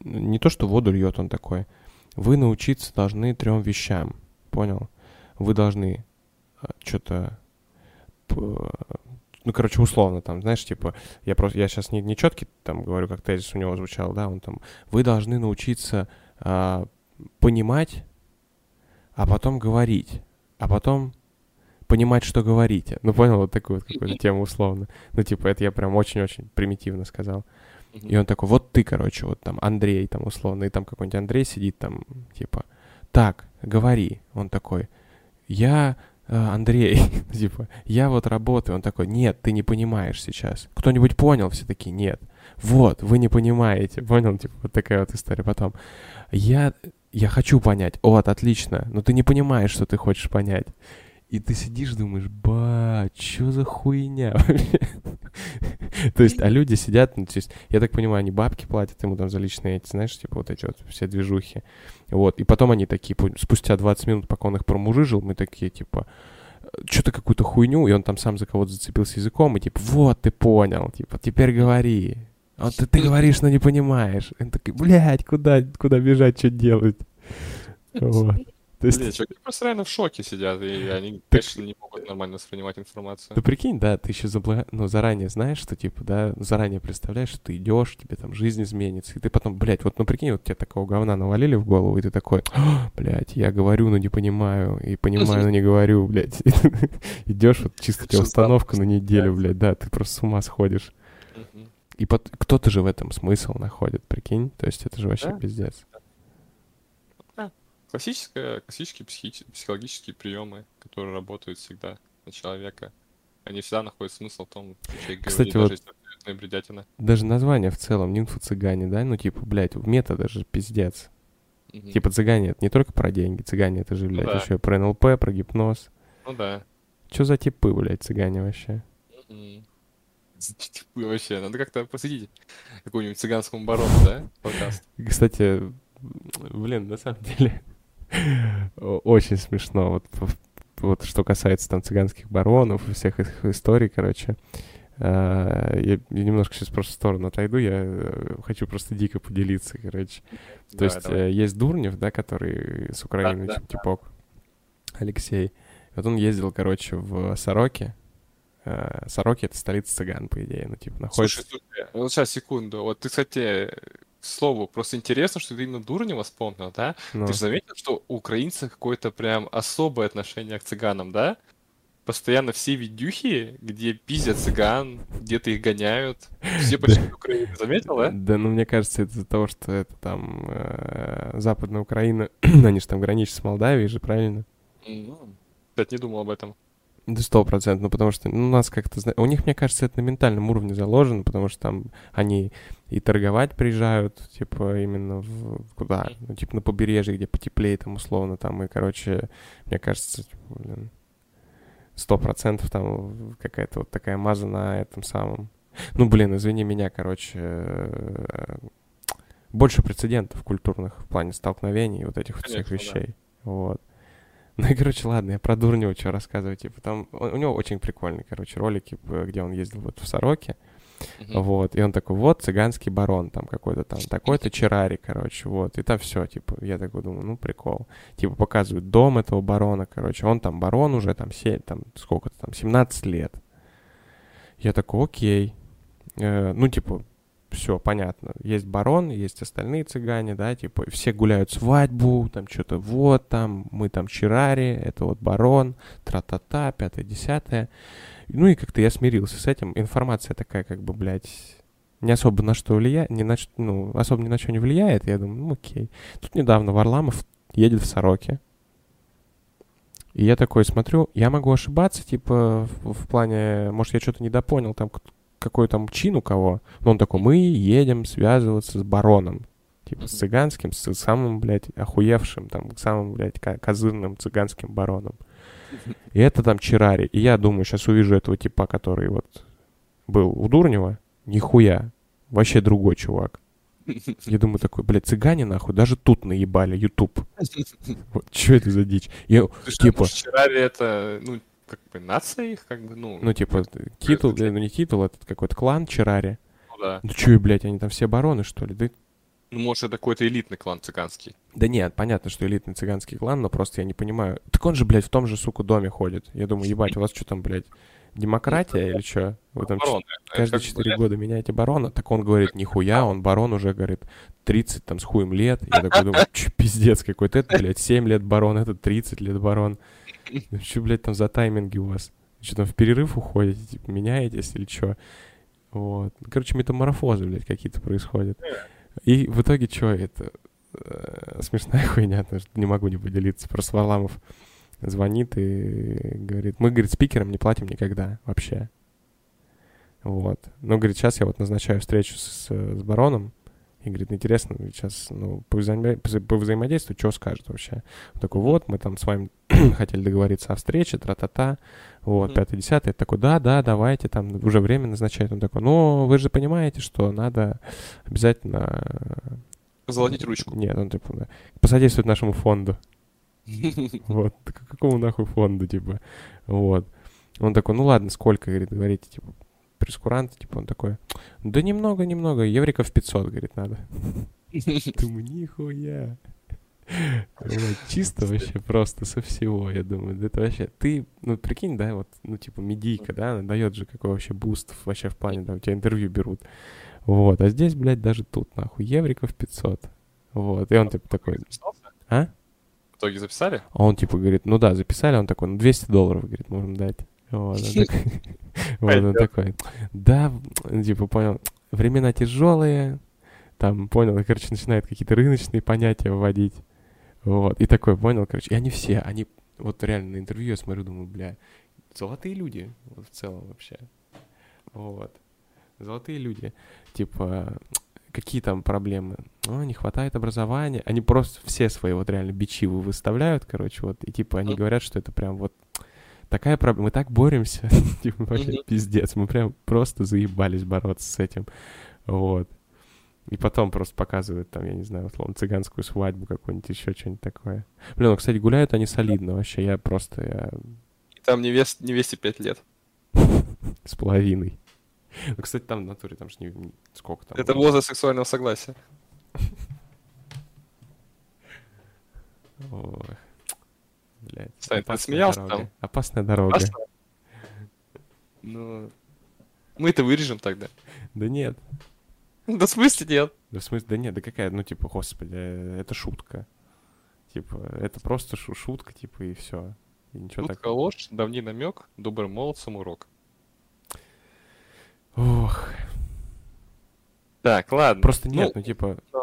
[SPEAKER 2] не то, что воду льет, он такой, вы научиться должны трем вещам, понял? Вы должны что-то, ну, короче, условно там, знаешь, типа, я просто, я сейчас не, не четкий там говорю, как тезис у него звучал, да, он там, вы должны научиться а, понимать, а потом говорить, а потом понимать, что говорите. Ну, понял, вот такую вот какую-то тему условно. Ну, типа, это я прям очень-очень примитивно сказал. И он такой, вот ты, короче, вот там Андрей, там условно, и там какой-нибудь Андрей сидит там, типа, так, говори. Он такой, я э, Андрей, типа, я вот работаю. Он такой, нет, ты не понимаешь сейчас. Кто-нибудь понял? Все такие, нет. Вот, вы не понимаете. Понял? Типа, вот такая вот история. Потом, я, я хочу понять. Вот, отлично. Но ты не понимаешь, что ты хочешь понять. И ты сидишь, думаешь, ба, что за хуйня? То есть, а люди сидят, ну, то есть, я так понимаю, они бабки платят ему там за личные эти, знаешь, типа вот эти вот все движухи. Вот, и потом они такие, пу- спустя 20 минут, пока он их промужижил, мы такие, типа, что-то какую-то хуйню, и он там сам за кого-то зацепился языком, и типа, вот, ты понял, типа, теперь говори. А ты, ты говоришь, но не понимаешь. И Он такой, блядь, куда, куда бежать, что делать? Вот. То есть,
[SPEAKER 1] Блин, чуваки просто реально в шоке сидят, и они, конечно, не могут нормально воспринимать информацию.
[SPEAKER 2] Ну прикинь, да, ты еще забла... ну, заранее знаешь, что типа, да, заранее представляешь, что ты идешь, тебе там жизнь изменится, и ты потом, блядь, вот ну прикинь, вот тебе такого говна навалили в голову, и ты такой, «А, блядь, я говорю, но не понимаю, и понимаю, но не говорю, блядь. Идешь, вот чисто тебе установка на неделю, блядь, да, ты просто с ума сходишь. И кто-то же в этом смысл находит, прикинь, то есть это же вообще
[SPEAKER 1] Да.
[SPEAKER 2] пиздец.
[SPEAKER 1] Классическая, классические психи- психологические приемы, которые работают всегда на человека. Они всегда находят смысл в том, что человек
[SPEAKER 2] Кстати,
[SPEAKER 1] говорит,
[SPEAKER 2] вот-
[SPEAKER 1] даже бредятина.
[SPEAKER 2] Даже название в целом, нимфы-цыгане, да, ну типа, блядь, методы же пиздец.
[SPEAKER 1] Мгм.
[SPEAKER 2] Типа цыгане это не только про деньги, цыгане это же, блядь,
[SPEAKER 1] да.
[SPEAKER 2] еще и про НЛП, про гипноз.
[SPEAKER 1] Ну да.
[SPEAKER 2] Что за типы, блядь, цыгане вообще?
[SPEAKER 1] Мгм. Типы вообще, надо как-то посвятить какому-нибудь цыганскому барону, да, подкаст.
[SPEAKER 2] Кстати, блин, на самом деле, очень смешно. Вот, вот что касается там цыганских баронов и всех их историй, короче. А, Я, я немножко сейчас просто в сторону отойду, я э, хочу просто дико поделиться, короче. То
[SPEAKER 1] Давай,
[SPEAKER 2] есть
[SPEAKER 1] давай.
[SPEAKER 2] э, есть Дурнев, да, который с Украины
[SPEAKER 1] Да, да,
[SPEAKER 2] тип- типок, Алексей. Вот он ездил, короче, в Сороке. Э, Сороки — это столица цыган, по идее, ну, типа, находится...
[SPEAKER 1] Слушай, слушай, вот сейчас, секунду. Вот ты, кстати, к слову, просто интересно, что ты именно Дурнева вспомнил, да?
[SPEAKER 2] ну,
[SPEAKER 1] Ты же заметил, что у украинцев какое-то прям особое отношение к цыганам, да? постоянно все видюхи, где пиздят цыган, где-то их гоняют. Все почти Украины, заметил, да?
[SPEAKER 2] Да, ну мне кажется, это из-за того, что это там э, Западная Украина, они же там граничат с Молдавией же, правильно?
[SPEAKER 1] Ну, Кстати, не думал об этом.
[SPEAKER 2] Да сто процентов, ну потому что ну, у нас как-то... У них, мне кажется, это на ментальном уровне заложено, потому что там они и торговать приезжают, типа, именно в... Куда? Ну, типа, на побережье, где потеплее, там, условно, там, и, короче, мне кажется, типа, блин, сто процентов там какая-то вот такая маза на этом самом... Ну, блин, извини меня, короче, э, больше прецедентов культурных в плане столкновений вот этих вот всех
[SPEAKER 1] Конечно, да.
[SPEAKER 2] вещей. Вот. Ну и, короче, ладно, я про Дурнева что рассказывать. Типа, там у него очень прикольные, короче, ролики, п- где он ездил вот в Сороке.
[SPEAKER 1] Мгм.
[SPEAKER 2] Вот, и он такой, вот, цыганский барон, там какой-то там, такой-то Черари, короче, вот, и там все, типа, я такой думаю, ну, прикол. Типа, показывают дом этого барона, короче, он там барон уже, там, се- там сколько-то там, 17 лет. Я такой, окей. Э, ну, типа, все, понятно. Есть барон, есть остальные цыгане, да, типа, все гуляют свадьбу, там что-то вот там, мы там Чирари, это вот барон, тра-та-та, пятое, десятое. Ну и как-то я смирился с этим. Информация такая, как бы, блядь, не особо на что влияет, не на, ну, особо ни на что не влияет. Я думаю, ну окей. Тут недавно Варламов едет в Сороке. И я такой смотрю, я могу ошибаться, типа, в, в плане, может, я что-то недопонял, там, какой там чин у кого. Но он такой, мы едем связываться с бароном. Типа, с цыганским, с самым, блядь, охуевшим, там, самым, блядь, ко- козырным цыганским бароном. И это там Чирари. И я думаю, сейчас увижу этого типа, который вот был у Дурнева. Нихуя. Вообще другой чувак. Я думаю такой, блядь, цыгане нахуй, даже тут наебали, YouTube. Вот, что это за дичь? Я,
[SPEAKER 1] Ты что,
[SPEAKER 2] типа,
[SPEAKER 1] Чирари это, ну, как бы нация их, как бы, ну,
[SPEAKER 2] ну, типа, титул, э, ну, не титул, этот какой-то клан Чирари.
[SPEAKER 1] ну да.
[SPEAKER 2] Ну, чё, блядь, они там все бароны, что ли? Да,
[SPEAKER 1] Ну, может, это какой-то элитный клан цыганский.
[SPEAKER 2] да нет, понятно, что элитный цыганский клан, но просто я не понимаю. Так он же, блядь, в том же, сука, доме ходит. Я думаю, ебать, у вас что там, блядь, демократия или что? Вы там
[SPEAKER 1] Бароны. Это
[SPEAKER 2] каждые 4 года меняете барона, так он говорит, нихуя, он барон уже, говорит, 30 там с хуем лет. Я такой думаю, че пиздец какой-то, это, блядь, 7 лет барон, это 30 лет барон. Ну что, блядь, там за тайминги у вас? Что там в перерыв уходите, типа, меняетесь или что? Вот. Ну, Короче, метаморфозы, блядь, какие-то происходят. И в итоге что, это э, смешная хуйня, потому что не могу не поделиться. Просто Варламов звонит и говорит, мы, говорит, спикерам не платим никогда вообще. Вот. Ну, говорит, сейчас я вот назначаю встречу с, с бароном. И говорит, интересно, сейчас, ну, повзаимо- повзаимодействовать, что скажет вообще? Он такой, вот, мы там с вами хотели договориться о встрече, тра-та-та, вот,
[SPEAKER 1] Мгм.
[SPEAKER 2] пятое, десятое. Такой, да, да, давайте, там уже время назначает. Он такой, ну, вы же понимаете, что надо обязательно...
[SPEAKER 1] Золотить ручку.
[SPEAKER 2] Нет, он типа, да, посодействовать нашему фонду. Вот, какому нахуй фонду, типа, вот. Он такой, ну ладно, сколько, говорит, говорите, типа, прейскурант, типа, он такой, да немного-немного, евриков 500, говорит, надо. Думаю, нихуя. Чисто вообще просто со всего, я думаю, да это вообще, ты, ну, прикинь, да, вот, ну, типа, медийка, да, она дает же какой вообще boost вообще в плане, там, у тебя интервью берут, вот, а здесь, блядь, даже тут, нахуй, евриков 500, вот, и он, типа, такой, а?
[SPEAKER 1] В итоге записали?
[SPEAKER 2] А он типа говорит, ну да, записали, он такой, ну 200 долларов, говорит, можем дать. Вот, такой, вот он такой, да, типа понял, времена тяжелые, там, понял, короче, начинает какие-то рыночные понятия вводить. Вот, и такой, понял, короче, и они все, они, вот реально на интервью я смотрю, думаю, бля, золотые люди, вот в целом вообще. Вот. Золотые люди. Типа, какие там проблемы? Ну, не хватает образования. Они просто все свои вот реально бичи вы- выставляют, короче, вот, и типа они говорят, что это прям вот такая проблема. Мы так боремся, типа вообще пиздец. Мы прям просто заебались бороться с этим. Вот. И потом просто показывают там, я не знаю, условно, цыганскую свадьбу какую-нибудь, еще что-нибудь такое. Блин, ну, кстати, гуляют они солидно вообще. Я просто я
[SPEAKER 1] И там невест, невесте 5 лет.
[SPEAKER 2] с половиной. Ну, кстати, там в натуре, там же не, сколько там.
[SPEAKER 1] Это возраст сексуального согласия.
[SPEAKER 2] Ой. Блядь.
[SPEAKER 1] Сань, ты
[SPEAKER 2] опасная
[SPEAKER 1] смеялся
[SPEAKER 2] дорога.
[SPEAKER 1] там?
[SPEAKER 2] Опасная дорога.
[SPEAKER 1] Классно? Ну, мы это вырежем тогда.
[SPEAKER 2] Да нет.
[SPEAKER 1] Да в смысле нет?
[SPEAKER 2] Да в смысле, да нет, да какая, ну типа, господи, э, это шутка. Типа, это просто шу- шутка, типа, и все. И ничего
[SPEAKER 1] Шутка
[SPEAKER 2] такого.
[SPEAKER 1] ложь, давний намек, добрым молодцам урок.
[SPEAKER 2] Ох,
[SPEAKER 1] Так, ладно.
[SPEAKER 2] просто
[SPEAKER 1] Ну,
[SPEAKER 2] нет, ну, типа,
[SPEAKER 1] да.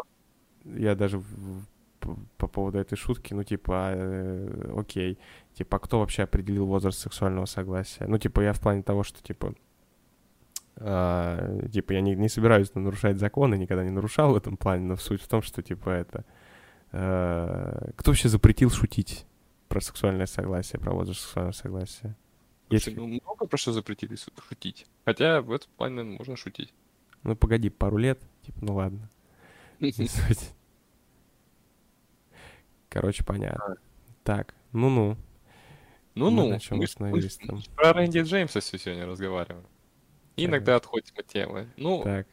[SPEAKER 2] я даже по, по поводу этой шутки, ну, типа, э, окей, типа, а кто вообще определил возраст сексуального согласия? Ну, типа, я в плане того, что, типа, а, типа, я не, не собираюсь нарушать законы, никогда не нарушал в этом плане, но суть в том, что, типа, это... э, кто вообще запретил шутить про сексуальное согласие, про возраст сексуального согласия? Есть-
[SPEAKER 1] ну, много про что запретили шутить. Хотя в этом плане можно шутить.
[SPEAKER 2] Ну, погоди, пару лет, типа, ну ладно. Не суть. Короче, понятно. Так, ну-ну. Мы
[SPEAKER 1] Ну-ну,
[SPEAKER 2] на чем
[SPEAKER 1] мы-
[SPEAKER 2] остановились
[SPEAKER 1] мы
[SPEAKER 2] там?
[SPEAKER 1] про Рэнди Джеймса все сегодня разговариваем. И иногда отходим от темы. Ну,
[SPEAKER 2] Так,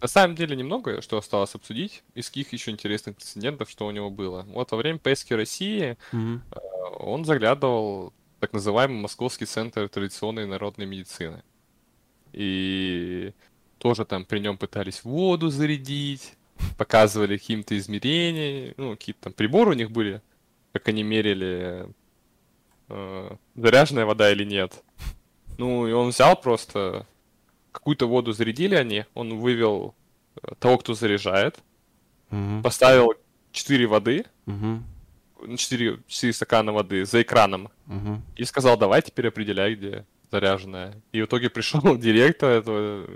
[SPEAKER 1] на самом деле немного что осталось обсудить из каких еще интересных прецедентов, что у него было. Вот во время поездки России э, он заглядывал в так называемый Московский центр традиционной народной медицины. И тоже там при нем пытались воду зарядить, показывали каким-то измерения, ну, какие-то там приборы у них были, как они мерили, э, заряженная вода или нет. Ну, и он взял просто какую-то воду зарядили они, он вывел э, того, кто заряжает,
[SPEAKER 2] Мгм.
[SPEAKER 1] поставил 4 воды,
[SPEAKER 2] Мгм.
[SPEAKER 1] 4, 4 стакана воды за экраном
[SPEAKER 2] Мгм.
[SPEAKER 1] и сказал, давай теперь определяй, где заряженная. И в итоге пришел директор этого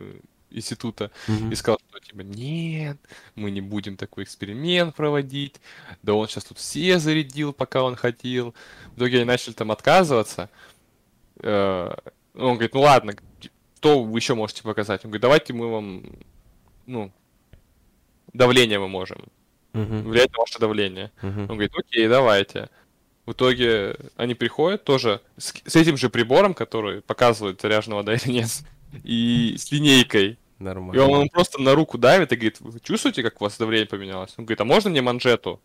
[SPEAKER 1] института
[SPEAKER 2] Мгм.
[SPEAKER 1] и сказал, что типа, нет, мы не будем такой эксперимент проводить, да он сейчас тут все зарядил, пока он хотел. В итоге они начали там отказываться. Э, Он говорит, ну ладно, что вы еще можете показать? Он говорит, давайте мы вам, ну, давление мы можем,
[SPEAKER 2] Мгм.
[SPEAKER 1] влиять на ваше давление.
[SPEAKER 2] Мгм.
[SPEAKER 1] Он говорит, окей, давайте. В итоге они приходят тоже с, с этим же прибором, который показывает, заряжена вода или нет, и с линейкой. И он
[SPEAKER 2] Нормально.
[SPEAKER 1] ему просто на руку давит и говорит, вы чувствуете, как у вас давление поменялось? Он говорит, а можно мне манжету?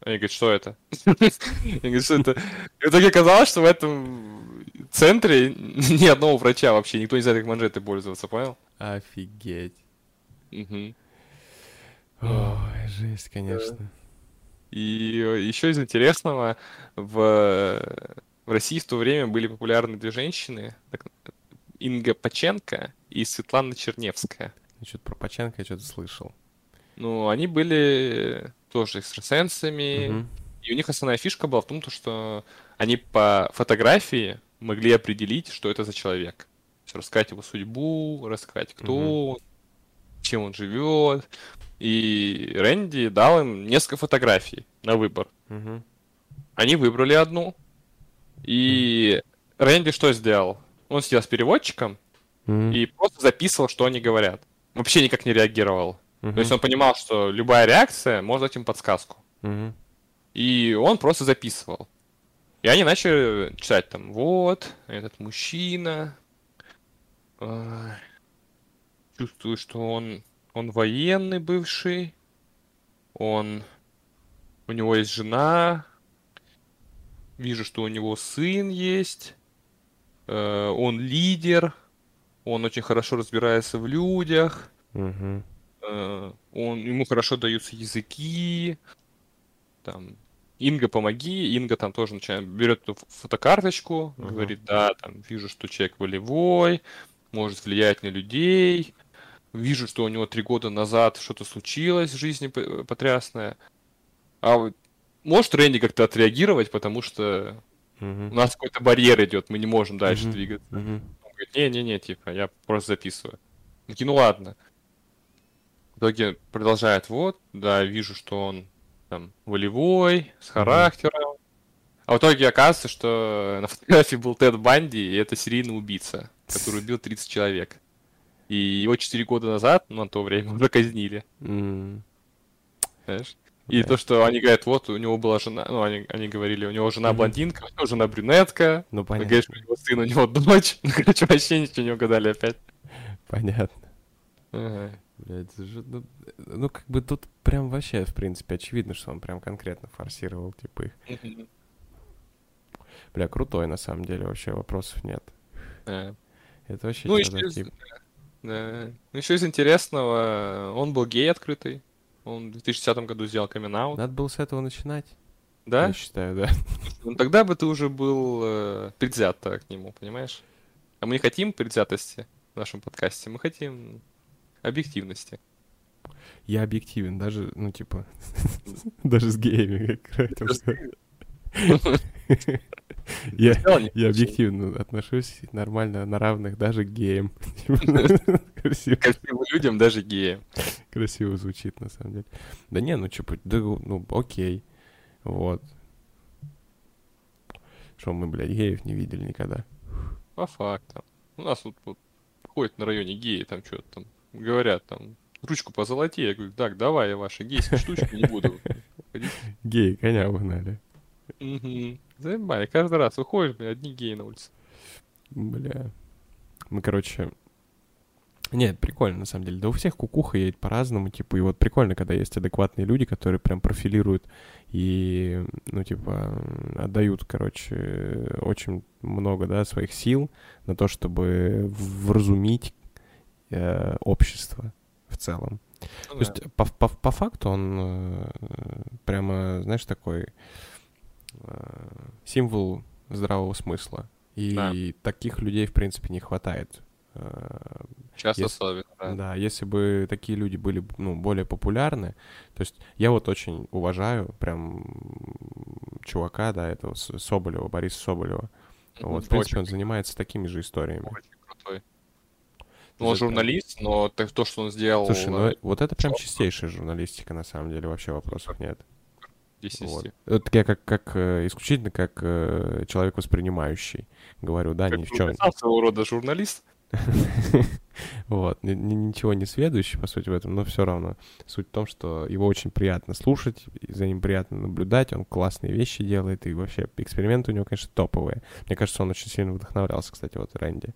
[SPEAKER 1] Они говорят, что это? Я говорю, что это? И в итоге оказалось, что в этом центре ни одного врача вообще, никто не знает, как манжеты пользоваться, понял?
[SPEAKER 2] Офигеть. Ой, жесть, конечно.
[SPEAKER 1] И еще из интересного, в, в России в то время были популярны две женщины, так- Инга Паченко и Светлана Черневская.
[SPEAKER 2] Что-то про Паченко я что-то слышал.
[SPEAKER 1] Ну, они были тоже экстрасенсами,
[SPEAKER 2] Мгм.
[SPEAKER 1] и у них основная фишка была в том, то, что они по фотографии могли определить, что это за человек. Есть рассказать его судьбу, рассказать, кто
[SPEAKER 2] Мгм.
[SPEAKER 1] он, чем он живет. И Рэнди дал им несколько фотографий на выбор.
[SPEAKER 2] Мгм.
[SPEAKER 1] Они выбрали одну. И Рэнди что сделал? Он сидел с переводчиком
[SPEAKER 2] Мгм.
[SPEAKER 1] и просто записывал, что они говорят. Вообще никак не реагировал.
[SPEAKER 2] Мгм.
[SPEAKER 1] То есть он понимал, что любая реакция может дать им подсказку.
[SPEAKER 2] Мгм.
[SPEAKER 1] И он просто записывал. И они начали читать там, вот, этот мужчина, э, чувствую, что он, он военный бывший, он, у него есть жена, вижу, что у него сын есть, он лидер, он очень хорошо разбирается в людях, э, он, ему хорошо даются языки, там, Инга, помоги, Инга там тоже начинает, берет эту фотокарточку,
[SPEAKER 2] Мгм.
[SPEAKER 1] говорит, да, там, вижу, что человек волевой, может влиять на людей, вижу, что у него три года назад что-то случилось в жизни потрясное, а вот может Рэнди как-то отреагировать, потому что у нас какой-то барьер идет, мы не можем дальше двигаться. Он говорит, не-не-не, типа, я просто записываю. Такие, ну ладно. В итоге продолжает, вот, да, вижу, что он там волевой, с характером. А в итоге оказывается, что на фотографии был Тед Банди, и это серийный убийца, который убил 30 человек. И его 4 года назад, ну, на то время, уже казнили,
[SPEAKER 2] М.
[SPEAKER 1] знаешь? И
[SPEAKER 2] Да.
[SPEAKER 1] то, что они говорят, вот, у него была жена, ну, они, они говорили, у него жена
[SPEAKER 2] Мгм.
[SPEAKER 1] блондинка, у него жена брюнетка,
[SPEAKER 2] Ну,
[SPEAKER 1] он
[SPEAKER 2] понятно.
[SPEAKER 1] говорит, что у него сын, у него дочь. Ну, короче, вообще ничего не угадали опять.
[SPEAKER 2] Понятно.
[SPEAKER 1] Ага.
[SPEAKER 2] Блядь, же, ну, ну, как бы тут прям вообще, в принципе, очевидно, что он прям конкретно форсировал, типа, их.
[SPEAKER 1] Мгм.
[SPEAKER 2] Бля, крутой, на самом деле, вообще вопросов нет.
[SPEAKER 1] Да.
[SPEAKER 2] Это вообще
[SPEAKER 1] Ну, еще из, да. Ну, еще из интересного, он был гей открытый. Он в 2010 году сделал камин
[SPEAKER 2] Надо было с этого начинать.
[SPEAKER 1] Да?
[SPEAKER 2] Я считаю, да.
[SPEAKER 1] Ну тогда бы ты уже был э, предвзят к нему, понимаешь? А мы не хотим предвзятости в нашем подкасте, мы хотим объективности.
[SPEAKER 2] Я объективен, даже, ну, типа, даже с геями, как. Я, я объективно отношусь нормально, на равных, даже к геям. Красиво.
[SPEAKER 1] Красивым людям, даже геям.
[SPEAKER 2] Красиво звучит, на самом деле. Да не, ну, типа, да, ну, окей. Вот. Что мы, блядь, геев не видели никогда.
[SPEAKER 1] По фактам. У нас вот, вот ходят на районе геи, там что-то там говорят, там, ручку позолоти. Я говорю, так, давай я ваши гейские штучки не буду.
[SPEAKER 2] Геи коня угнали.
[SPEAKER 1] Угу. Заебали, каждый раз выходишь, бля, одни геи на улице.
[SPEAKER 2] Бля. Мы, короче... Нет, прикольно, на самом деле. Да у всех кукуха едет по-разному, типа, и вот прикольно, когда есть адекватные люди, которые прям профилируют и, ну, типа, отдают, короче, очень много, да, своих сил на то, чтобы вразумить э, общество в целом. Ну, то да. есть, по, по, по факту он э, прямо, знаешь, такой Э, символ здравого смысла. И да. таких людей, в принципе, не хватает.
[SPEAKER 1] Э, Сейчас если, особенно, да.
[SPEAKER 2] Да, если бы такие люди были ну, более популярны, то есть я вот очень уважаю прям чувака, да, этого Соболева, Бориса Соболева. Вот, в принципе, он занимается такими же историями.
[SPEAKER 1] Очень крутой. Ну, он журналист, но то, что он сделал...
[SPEAKER 2] Слушай, ну вот это прям чистейшая журналистика, на самом деле, вообще вопросов нет.
[SPEAKER 1] 10 из
[SPEAKER 2] вот. Это я как, как э, исключительно как э, человек воспринимающий говорю, да, как ни в чем.
[SPEAKER 1] своего рода журналист.
[SPEAKER 2] Вот, ничего не следующий, по сути, в этом, но все равно. Суть в том, что его очень приятно слушать, за ним приятно наблюдать, он классные вещи делает, и вообще эксперименты у него, конечно, топовые. Мне кажется, он очень сильно вдохновлялся, кстати, вот Рэнди.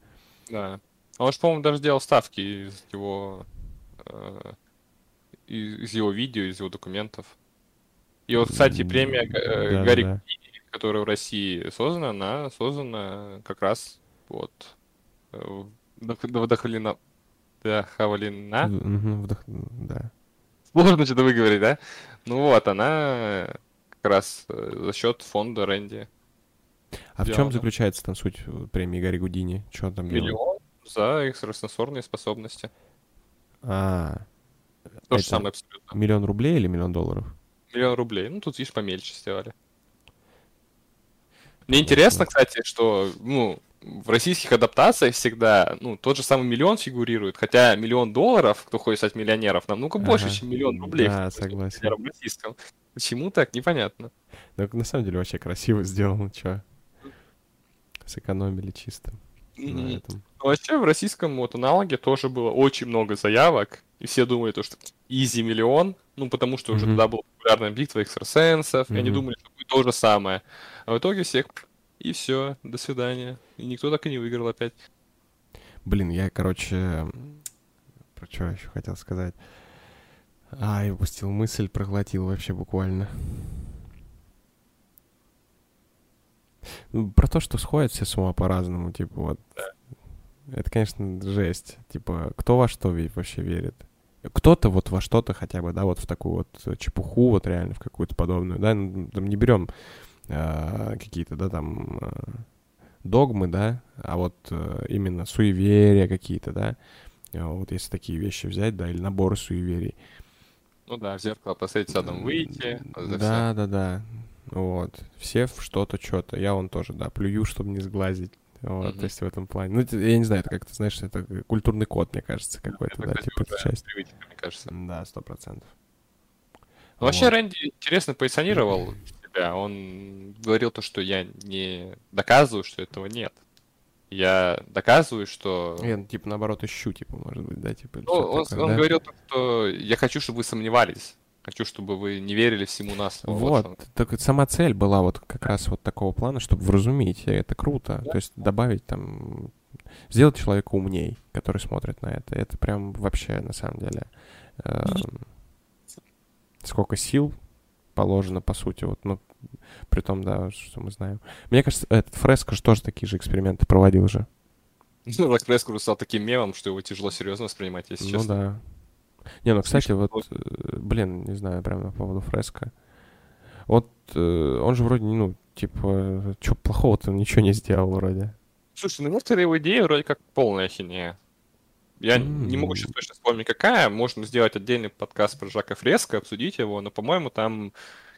[SPEAKER 1] Да. Он же, по-моему, даже делал ставки из его э, из его видео, из его документов. И вот, кстати, премия э, да, Гарри да. которая в России создана, она создана как раз вот э, вдохновлена. Вдохновлена.
[SPEAKER 2] Вдох... Да.
[SPEAKER 1] Сложно что-то выговорить, да? Ну вот, она как раз э, за счет фонда Рэнди.
[SPEAKER 2] А в чем заключается там суть премии Гарри Гудини? Что там
[SPEAKER 1] Миллион за экстрасенсорные способности.
[SPEAKER 2] А.
[SPEAKER 1] То же самое абсолютно.
[SPEAKER 2] Миллион рублей или миллион долларов?
[SPEAKER 1] Миллион рублей. Ну, тут, видишь, помельче сделали. Мне интересно, кстати, что, ну, в российских адаптациях всегда, ну, тот же самый миллион фигурирует, хотя миллион долларов, кто хочет стать миллионеров, намного ага. больше, чем миллион рублей.
[SPEAKER 2] Да, согласен.
[SPEAKER 1] В российском. Почему так? Непонятно.
[SPEAKER 2] Ну, на самом деле, вообще красиво сделано, что сэкономили чисто. На этом.
[SPEAKER 1] Вообще, в российском вот аналоге тоже было очень много заявок, и все думали, то, что изи миллион, ну, потому что уже mm-hmm. тогда была популярная битва экстрасенсов, mm-hmm. и они думали, что будет то же самое. А в итоге всех, и все, до свидания. И никто так и не выиграл опять.
[SPEAKER 2] Блин, я, короче, про что еще хотел сказать? А, я упустил мысль, проглотил вообще буквально. Ну, про то, что сходят все с ума по-разному, типа вот. Да. Это, конечно, жесть. Типа, кто во что вообще верит? Кто-то вот во что-то хотя бы, да, вот в такую вот чепуху, вот реально в какую-то подобную, да, ну, там не берем э, какие-то, да, там э, догмы, да, а вот э, именно суеверия какие-то, да, вот если такие вещи взять, да, или наборы суеверий.
[SPEAKER 1] Ну да, в зеркало посмотреть садом выйти.
[SPEAKER 2] Да, да, да. Вот. Все в что-то, что-то. Я вон тоже, да, плюю, чтобы не сглазить. Вот, mm-hmm. то есть в этом плане. Ну, я не знаю, это как-то, знаешь, это культурный код, мне кажется, какой-то, да, типа это часть.
[SPEAKER 1] Привычка, мне кажется.
[SPEAKER 2] Да, сто процентов.
[SPEAKER 1] Ну, вообще, вот. Рэнди интересно позиционировал себя. Он говорил то, что я не доказываю, что этого нет. Я доказываю, что...
[SPEAKER 2] Я, типа, наоборот, ищу, типа, может быть, да, типа...
[SPEAKER 1] Ну, он, такое, он да? говорил, что я хочу, чтобы вы сомневались. Хочу, чтобы вы не верили всему нас.
[SPEAKER 2] Вот, вот так сама цель была вот как раз вот такого плана, чтобы вразумить. Это круто. Да. То есть добавить там... Сделать человека умней, который смотрит на это. Это прям вообще, на самом деле... Э, сколько сил положено, по сути, вот, ну, при том, да, что мы знаем. Мне кажется, этот Фреско же тоже такие же эксперименты проводил же.
[SPEAKER 1] Ну, Фреско уже стал таким мемом, что его тяжело серьезно воспринимать, если ну, честно.
[SPEAKER 2] Ну да. Не, ну, кстати, вот, э, блин, не знаю, прямо по поводу фреска. Вот э, он же вроде, ну, типа, что плохого-то ничего не сделал вроде.
[SPEAKER 1] Слушай, ну некоторые его идеи вроде как полная ахинея. Я mm-hmm. не могу сейчас точно вспомнить, какая. Можно сделать отдельный подкаст про Жака Фреско, обсудить его, но, по-моему, там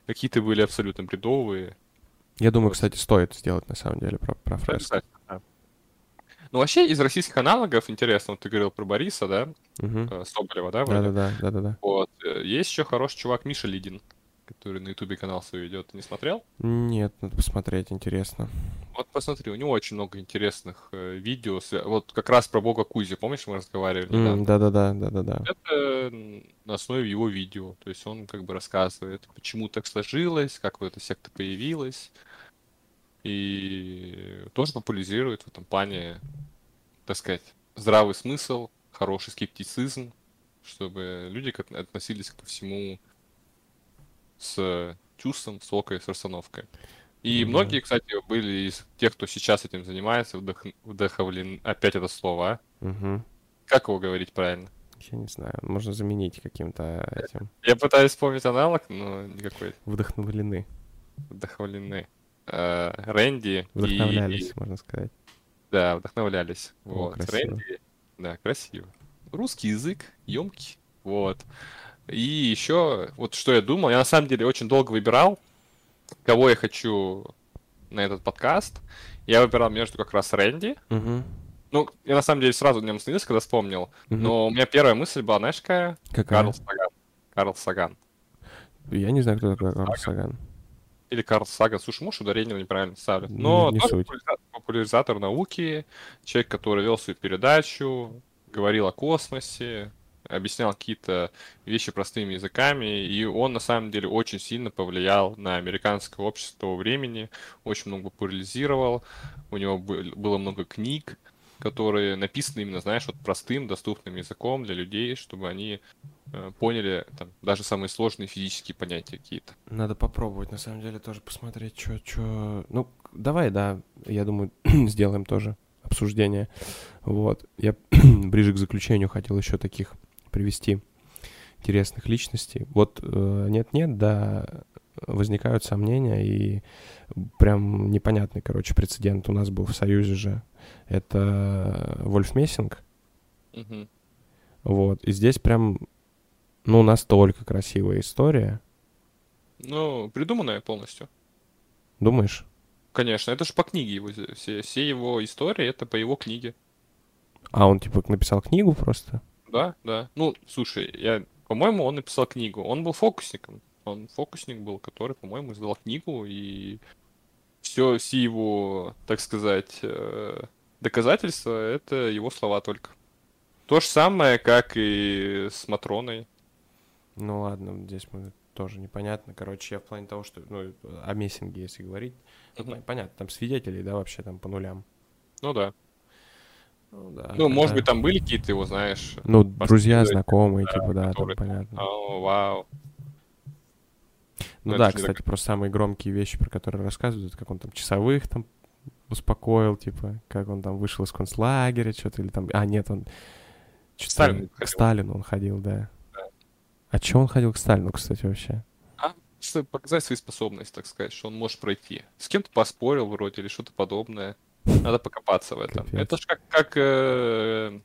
[SPEAKER 1] какие-то были абсолютно бредовые.
[SPEAKER 2] Я думаю, кстати, стоит сделать на самом деле про, про Фреско. Да,
[SPEAKER 1] Ну, вообще, из российских аналогов, интересно, вот ты говорил про Бориса, да? Угу. Соболева, да?
[SPEAKER 2] Да-да-да, да-да-да.
[SPEAKER 1] Вот. Э, есть еще хороший чувак Миша Лидин который на Ютубе канал свой ведет. Ты не смотрел?
[SPEAKER 2] Нет, надо посмотреть, интересно.
[SPEAKER 1] Вот посмотри, у него очень много интересных э, видео. Вот как раз про бога Кузи, помнишь, мы разговаривали?
[SPEAKER 2] Mm, да-да-да, да-да-да.
[SPEAKER 1] Это на основе его видео. То есть он как бы рассказывает, почему так сложилось, как вот эта секта появилась. И тоже популяризирует в этом плане, так сказать, здравый смысл, хороший скептицизм, чтобы люди относились ко всему с чувством, с окой, с расстановкой. И mm-hmm. многие, кстати, были из тех, кто сейчас этим занимается, вдох... вдохновлены. Опять это слово, а?
[SPEAKER 2] Mm-hmm.
[SPEAKER 1] Как его говорить правильно?
[SPEAKER 2] Я не знаю, можно заменить каким-то этим.
[SPEAKER 1] Я пытаюсь вспомнить аналог, но никакой.
[SPEAKER 2] Вдохновлены.
[SPEAKER 1] Вдохновлены. Э, Рэнди
[SPEAKER 2] Вдохновлялись, и... можно сказать.
[SPEAKER 1] Да, вдохновлялись. О, вот. Красиво. Рэнди. Да, красиво. Русский язык, емкий. Вот. И еще, вот что я думал, я на самом деле очень долго выбирал, кого я хочу на этот подкаст. Я выбирал между как раз Рэнди.
[SPEAKER 2] Угу.
[SPEAKER 1] Ну, я на самом деле сразу в нем остановился, когда вспомнил. Угу. Но у меня первая мысль была, знаешь, какая?
[SPEAKER 2] Какая?
[SPEAKER 1] Карл Саган. Карл Саган.
[SPEAKER 2] Я не знаю, кто такой Карл Саган.
[SPEAKER 1] Или Карл Саган. Слушай, может, ударение неправильно ставят. Но
[SPEAKER 2] не, не суть.
[SPEAKER 1] популяризатор науки, человек, который вел свою передачу, говорил о космосе, объяснял какие-то вещи простыми языками, и он на самом деле очень сильно повлиял на американское общество того времени, очень много популяризировал, у него было много книг, которые написаны именно, знаешь, вот простым, доступным языком для людей, чтобы они э, поняли там, даже самые сложные физические понятия какие-то.
[SPEAKER 2] Надо попробовать, на самом деле, тоже посмотреть, что... что... Ну, давай, да, я думаю, сделаем тоже обсуждение. Вот. Я ближе к заключению хотел еще таких привести интересных личностей. Вот э, нет-нет, да, возникают сомнения, и прям непонятный, короче, прецедент у нас был в Союзе же. Это Вольф Мессинг.
[SPEAKER 1] Угу.
[SPEAKER 2] Вот, и здесь прям, ну, настолько красивая история.
[SPEAKER 1] Ну, придуманная полностью.
[SPEAKER 2] Думаешь?
[SPEAKER 1] Конечно, это же по книге его, все, все его истории, это по его книге.
[SPEAKER 2] А он, типа, написал книгу просто?
[SPEAKER 1] Да, да. Ну, слушай, я, по-моему, он написал книгу. Он был фокусником. Он фокусник был, который, по-моему, издал книгу, и все, все его, так сказать, э, доказательства — это его слова только. То же самое, как и с Матроной.
[SPEAKER 2] Ну ладно, здесь мы тоже непонятно. Короче, я в плане того, что, ну, о Мессинге, если говорить, mm-hmm. понятно, там свидетелей, да, вообще там по нулям.
[SPEAKER 1] Ну да.
[SPEAKER 2] Ну, да,
[SPEAKER 1] ну может быть, там были какие-то его, знаешь...
[SPEAKER 2] Ну, друзья, знакомые, да, типа, да, которые... там понятно.
[SPEAKER 1] О, вау.
[SPEAKER 2] Ну, да, кстати, так... просто самые громкие вещи, про которые рассказывают, как он там часовых там успокоил, типа, как он там вышел из концлагеря, что-то, или там... А, нет, он...
[SPEAKER 1] К Сталину
[SPEAKER 2] К Сталину он ходил, да. да. А чего он ходил к Сталину, кстати, вообще?
[SPEAKER 1] А, чтобы показать свои способности, так сказать, что он может пройти. С кем-то поспорил вроде или что-то подобное. Надо покопаться в этом. Капец. Это же как, как э,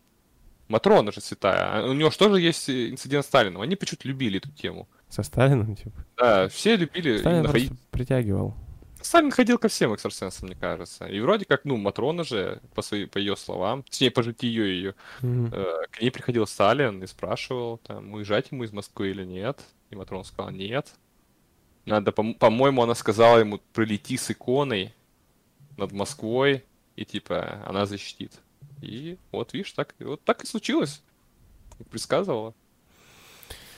[SPEAKER 1] Матрона же святая. А у него же тоже есть инцидент с Сталином. Они почему-то любили эту тему.
[SPEAKER 2] Со Сталином, типа?
[SPEAKER 1] Да, все любили.
[SPEAKER 2] Сталин ходить... притягивал.
[SPEAKER 1] Сталин ходил ко всем экстрасенсам, мне кажется. И вроде как, ну, Матрона же, по, своей, по ее словам, точнее, по житию ее, mm-hmm. э, к ней приходил Сталин и спрашивал, там, уезжать ему из Москвы или нет. И Матрона сказала, нет. Надо, по- по-моему, она сказала ему, прилети с иконой, над Москвой, и типа она защитит. И вот, видишь, так, вот так и случилось. Предсказывала.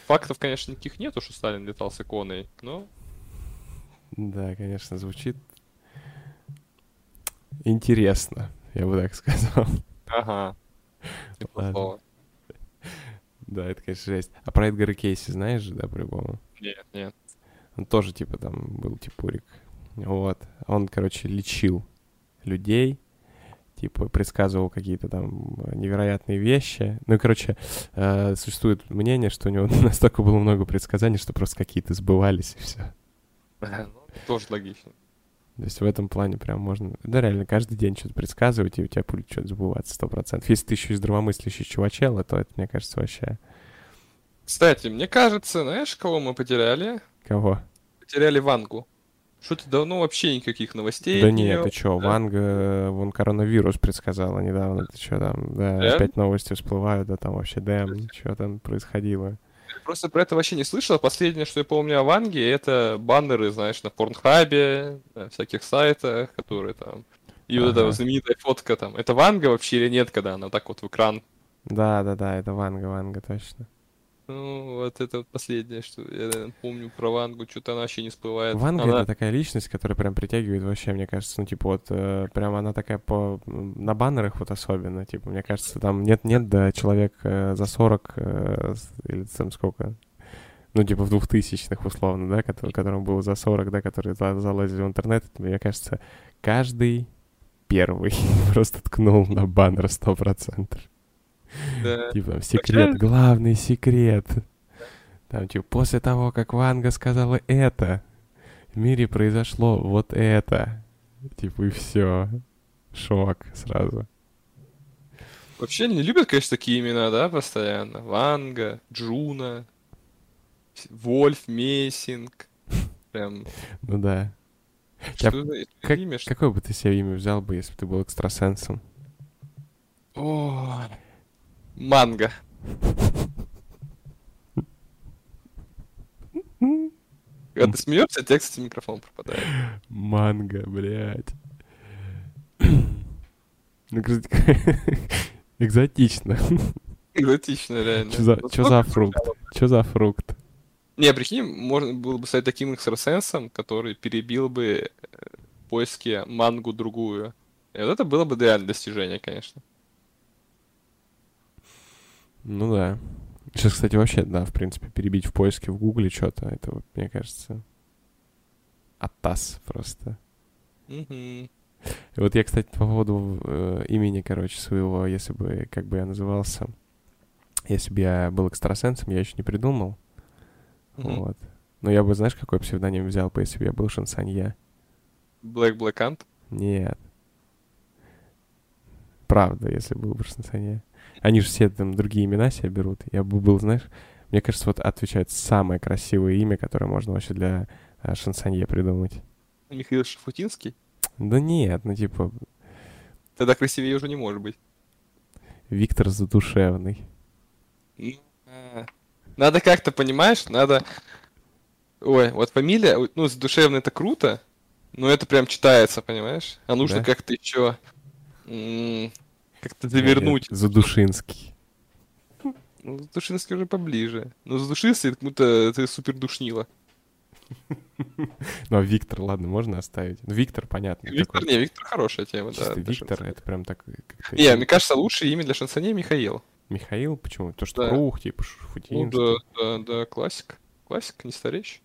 [SPEAKER 1] Фактов, конечно, никаких нету, что Сталин летал с иконой, но...
[SPEAKER 2] Да, конечно, звучит интересно, я бы так сказал.
[SPEAKER 1] Ага.
[SPEAKER 2] Да, это, конечно, жесть. А про Эдгара Кейси знаешь же, да, по-любому?
[SPEAKER 1] Нет, нет.
[SPEAKER 2] Он тоже, типа, там был типурик. Вот. Он, короче, лечил людей, типа предсказывал какие-то там невероятные вещи. Ну и, короче, э, существует мнение, что у него настолько было много предсказаний, что просто какие-то сбывались и все.
[SPEAKER 1] Ну, Тоже логично.
[SPEAKER 2] То есть в этом плане прям можно... Да, реально, каждый день что-то предсказывать, и у тебя будет что-то забываться сто процентов. Если ты еще и здравомыслящий чувачела, то это, мне кажется, вообще...
[SPEAKER 1] Кстати, мне кажется, знаешь, кого мы потеряли?
[SPEAKER 2] Кого?
[SPEAKER 1] Потеряли Вангу. Что-то давно вообще никаких новостей.
[SPEAKER 2] Да нет, ты чё,
[SPEAKER 1] да?
[SPEAKER 2] Ванга, э, вон коронавирус предсказала недавно, ты чё там, да,
[SPEAKER 1] Реально?
[SPEAKER 2] опять новости всплывают, да там вообще дэм, что там происходило.
[SPEAKER 1] Просто про это вообще не слышал. Последнее, что я помню о Ванге, это баннеры, знаешь, на Порнхабе, на всяких сайтах, которые там... И вот эта
[SPEAKER 2] Ага.
[SPEAKER 1] вот знаменитая фотка там. Это Ванга вообще или нет, когда она так вот в экран?
[SPEAKER 2] Да-да-да, это Ванга, Ванга, точно.
[SPEAKER 1] Ну, вот это вот последнее, что я наверное, помню про Вангу. Что-то она вообще не всплывает.
[SPEAKER 2] Ванга
[SPEAKER 1] Она-
[SPEAKER 2] это такая личность, которая прям притягивает вообще, мне кажется, ну, типа, вот, э, прям она такая по... На баннерах вот особенно, типа, мне кажется, там нет-нет, да, человек э, за 40 э, или там сколько, ну, типа, в двухтысячных условно, да, который, которому было за 40, да, которые за- залазили в интернет, это, мне кажется, каждый первый просто ткнул на баннер 100%.
[SPEAKER 1] Да.
[SPEAKER 2] Типа, секрет, главный секрет. Там, типа, после того, как Ванга сказала это, в мире произошло вот это. Типа, и все. Шок сразу.
[SPEAKER 1] Вообще они любят, конечно, такие имена, да, постоянно. Ванга, Джуна, Вольф Мессинг. Прям,
[SPEAKER 2] Ну да.
[SPEAKER 1] Что за
[SPEAKER 2] как-
[SPEAKER 1] имя? что-
[SPEAKER 2] Какое бы ты себе имя взял бы, если бы ты был экстрасенсом?
[SPEAKER 1] О, Манго. Когда ты смеешься, тебе, кстати, микрофон пропадает.
[SPEAKER 2] Манго, блядь. Ну, экзотично.
[SPEAKER 1] Экзотично, реально.
[SPEAKER 2] Чё за-
[SPEAKER 1] Вот
[SPEAKER 2] чё за фрукт? Что за фрукт?
[SPEAKER 1] Не, прикинь, можно было бы стать таким экстрасенсом, который перебил бы э, в поиске мангу другую. И вот это было бы реально достижение, конечно.
[SPEAKER 2] Ну да. Сейчас, кстати, вообще, да, в принципе, перебить в поиске в гугле что-то, это, вот, мне кажется, атас просто. И вот я, кстати, по поводу э, имени, короче, своего, если бы, как бы я назывался, если бы я был экстрасенсом, я еще не придумал.
[SPEAKER 1] Мгм.
[SPEAKER 2] Вот. Но я бы, знаешь, какой псевдоним взял бы, если бы я был шансонье?
[SPEAKER 1] Black Black Ant.
[SPEAKER 2] Нет. Правда, если был бы шансонье. Они же все там другие имена себе берут. Я бы был, знаешь, мне кажется, вот отвечает самое красивое имя, которое можно вообще для э, шансонье придумать.
[SPEAKER 1] Михаил Шафутинский.
[SPEAKER 2] Да нет, ну типа
[SPEAKER 1] Тогда красивее уже не может быть.
[SPEAKER 2] Виктор Задушевный.
[SPEAKER 1] Ну, а, Надо как-то, понимаешь, надо... Ой, вот фамилия, ну, задушевно это круто, но это прям читается, понимаешь? А нужно
[SPEAKER 2] Да?
[SPEAKER 1] как-то еще как-то завернуть.
[SPEAKER 2] Задушинский.
[SPEAKER 1] Ну, Задушинский уже поближе. Но Задушинский, как будто ты супер душнила.
[SPEAKER 2] Ну, а Виктор, ладно, можно оставить. Ну, Виктор, понятно.
[SPEAKER 1] Виктор,
[SPEAKER 2] такой
[SPEAKER 1] не, Виктор хорошая тема, да.
[SPEAKER 2] чисто
[SPEAKER 1] для
[SPEAKER 2] Виктор, это прям так...
[SPEAKER 1] Не, мне кажется, лучшее имя для шансонье Михаил.
[SPEAKER 2] Михаил, почему? То, что
[SPEAKER 1] Да.
[SPEAKER 2] Круг, типа,
[SPEAKER 1] Ну
[SPEAKER 2] Шуфутинский.
[SPEAKER 1] да, да, да, классик. Классик, не стареющий.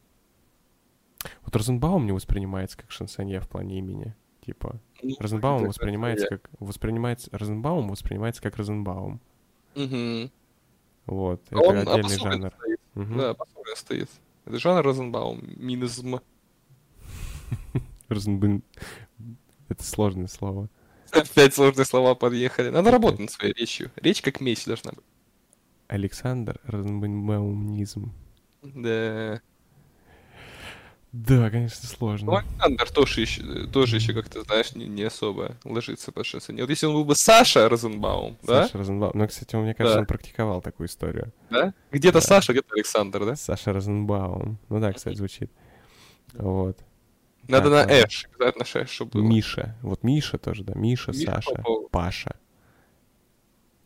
[SPEAKER 2] Вот Розенбаум не воспринимается как шансонье в плане имени. Типа,
[SPEAKER 1] Ну,
[SPEAKER 2] Розенбаум воспринимается как... Воспринимается... Розенбаум воспринимается как Розенбаум.
[SPEAKER 1] Мгм.
[SPEAKER 2] Вот.
[SPEAKER 1] А
[SPEAKER 2] Это
[SPEAKER 1] Он
[SPEAKER 2] отдельный
[SPEAKER 1] обособленно
[SPEAKER 2] жанр.
[SPEAKER 1] стоит.
[SPEAKER 2] Мгм.
[SPEAKER 1] Да, обособленно стоит. Это жанр Розенбаум. Минизм.
[SPEAKER 2] Розенбаум- Это сложное слово.
[SPEAKER 1] Опять сложные слова подъехали. Надо работать над своей речью. Речь как месть должна быть.
[SPEAKER 2] Александр Розенбаумнизм.
[SPEAKER 1] Да.
[SPEAKER 2] Да, конечно,
[SPEAKER 1] Ну,
[SPEAKER 2] сложно.
[SPEAKER 1] Александр тоже еще, тоже еще как-то, знаешь, не, не особо ложится под шансонье. Вот если он был бы Саша Розенбаум, да?
[SPEAKER 2] Саша Розенбаум. Ну, кстати, мне кажется,
[SPEAKER 1] Да.
[SPEAKER 2] он практиковал такую историю.
[SPEAKER 1] да? Где-то
[SPEAKER 2] Да.
[SPEAKER 1] Саша, где-то Александр, да?
[SPEAKER 2] Саша Розенбаум. Ну да, кстати, звучит. Вот.
[SPEAKER 1] Надо
[SPEAKER 2] Так,
[SPEAKER 1] на. Эш, обязательно Ш, чтобы было.
[SPEAKER 2] Миша. Вот Миша тоже, да. Миша,
[SPEAKER 1] Миша
[SPEAKER 2] Саша,
[SPEAKER 1] Попов.
[SPEAKER 2] Паша.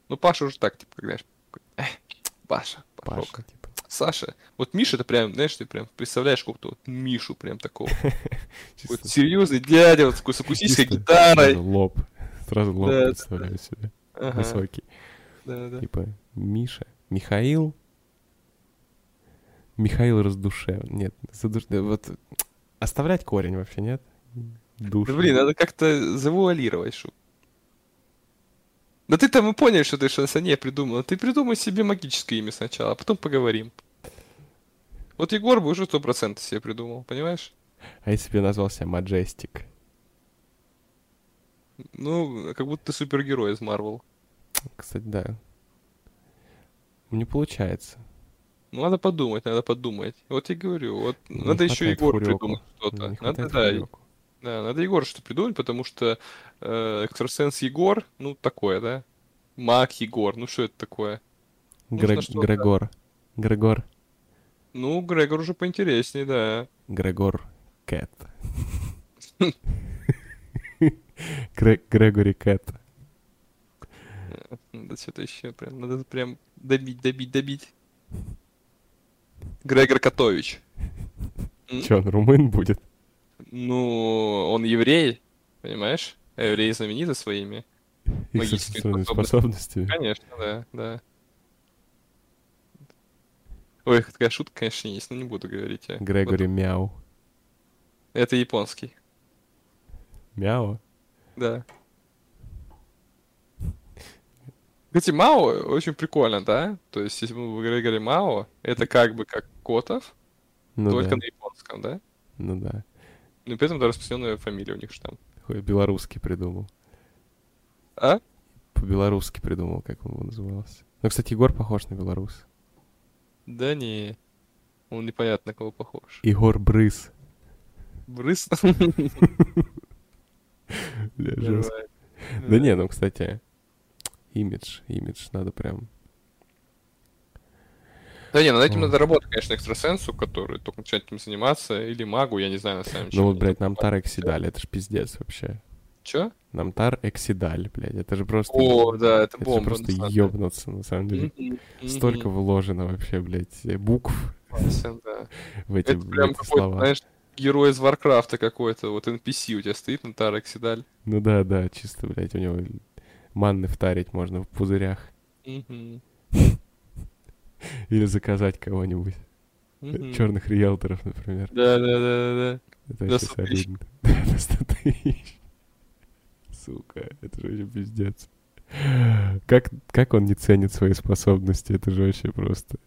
[SPEAKER 1] Ну, Паша уже так, типа, знаешь, такой, «Эх, Паша,
[SPEAKER 2] Паша, типа.
[SPEAKER 1] Саша. Вот Миша, это прям, знаешь, ты прям представляешь какого-то вот Мишу прям такого. Вот серьезный дядя, вот такой с акустической гитарой.
[SPEAKER 2] Лоб. Сразу лоб представляю себе. Высокий.
[SPEAKER 1] да, да.
[SPEAKER 2] Типа Миша. Михаил. Михаил раздушев. Нет, задуш... вот оставлять корень вообще нет? Душ.
[SPEAKER 1] Да, блин, надо как-то завуалировать шут. Да ты-то мы поняли, что ты шансонье придумал. Ты придумай себе магическое имя сначала, а потом поговорим. Вот Егор бы уже сто процентов себе придумал, понимаешь?
[SPEAKER 2] А если бы я назвал себя Маджестик?
[SPEAKER 1] Ну, как будто ты супергерой из Марвел.
[SPEAKER 2] Кстати, да. Не получается.
[SPEAKER 1] Ну, надо подумать, надо подумать. Вот я говорю, вот
[SPEAKER 2] Не
[SPEAKER 1] надо еще Егор придумать что-то. Надо, да,
[SPEAKER 2] фурёку.
[SPEAKER 1] Да, надо Егор что-то придумать, потому что э, экстрасенс Егор, ну, такое, да? Маг Егор, ну, что это такое? Нужно
[SPEAKER 2] Гре-
[SPEAKER 1] что-то-
[SPEAKER 2] Грегор. Грегор.
[SPEAKER 1] Ну, Грегор уже поинтереснее, да.
[SPEAKER 2] Грегор Кэт. Гре- Грегори Кэт.
[SPEAKER 1] Надо что-то еще прям, надо прям добить, добить, добить. Грегор Котович.
[SPEAKER 2] Че, он румын будет?
[SPEAKER 1] Ну, он еврей, понимаешь? А евреи знамениты своими.
[SPEAKER 2] И
[SPEAKER 1] Магическими способностями. Конечно, да, да. Ой, такая шутка, конечно, есть, но не буду говорить. я.
[SPEAKER 2] Грегори Мяу.
[SPEAKER 1] Вот это японский,
[SPEAKER 2] Мяу?
[SPEAKER 1] да. Кстати, Мао очень прикольно, да? То есть, если мы Грегори Мао, это как бы как Котов,
[SPEAKER 2] Ну
[SPEAKER 1] только
[SPEAKER 2] да,
[SPEAKER 1] на японском, да?
[SPEAKER 2] ну да.
[SPEAKER 1] Но при этом это распространенная фамилия у них же там.
[SPEAKER 2] Ой, белорусский придумал.
[SPEAKER 1] А?
[SPEAKER 2] По-белорусски придумал, как он его назывался. Ну, кстати, Егор похож на белорус.
[SPEAKER 1] Да не. Он непонятно на кого похож.
[SPEAKER 2] Егор Брыс.
[SPEAKER 1] Брыс?
[SPEAKER 2] Да не, ну, кстати, имидж, имидж надо прям...
[SPEAKER 1] Да не, над этим надо работать, конечно, экстрасенсу, который только начинает этим заниматься, или магу, я не знаю, на самом деле.
[SPEAKER 2] Ну вот, блядь, нам Тар Эксидаль, это ж пиздец вообще.
[SPEAKER 1] Чё?
[SPEAKER 2] Намтар Энзигаль, блядь, это же просто...
[SPEAKER 1] О, да, это
[SPEAKER 2] это
[SPEAKER 1] бомба.
[SPEAKER 2] просто
[SPEAKER 1] самом деле.
[SPEAKER 2] ёбнуться, на самом деле. Столько вложено вообще, блядь, э, букв
[SPEAKER 1] да.
[SPEAKER 2] в эти,
[SPEAKER 1] Это прям какой-то, знаешь, герой из Warcraft а какой-то, вот NPC у тебя стоит Намтар Энзигаль.
[SPEAKER 2] Ну да, да, чисто, блядь, у него манны втарить можно в пузырях.
[SPEAKER 1] Мгм,
[SPEAKER 2] Или заказать кого-нибудь.
[SPEAKER 1] мгм.
[SPEAKER 2] Черных риэлторов, например.
[SPEAKER 1] Да, да, да, да, да.
[SPEAKER 2] Это вообще
[SPEAKER 1] 100 тысяч.
[SPEAKER 2] солидно. Да, на 100 тысяч. Сука, это же вообще пиздец. Как, как он не ценит свои способности? Это же вообще просто...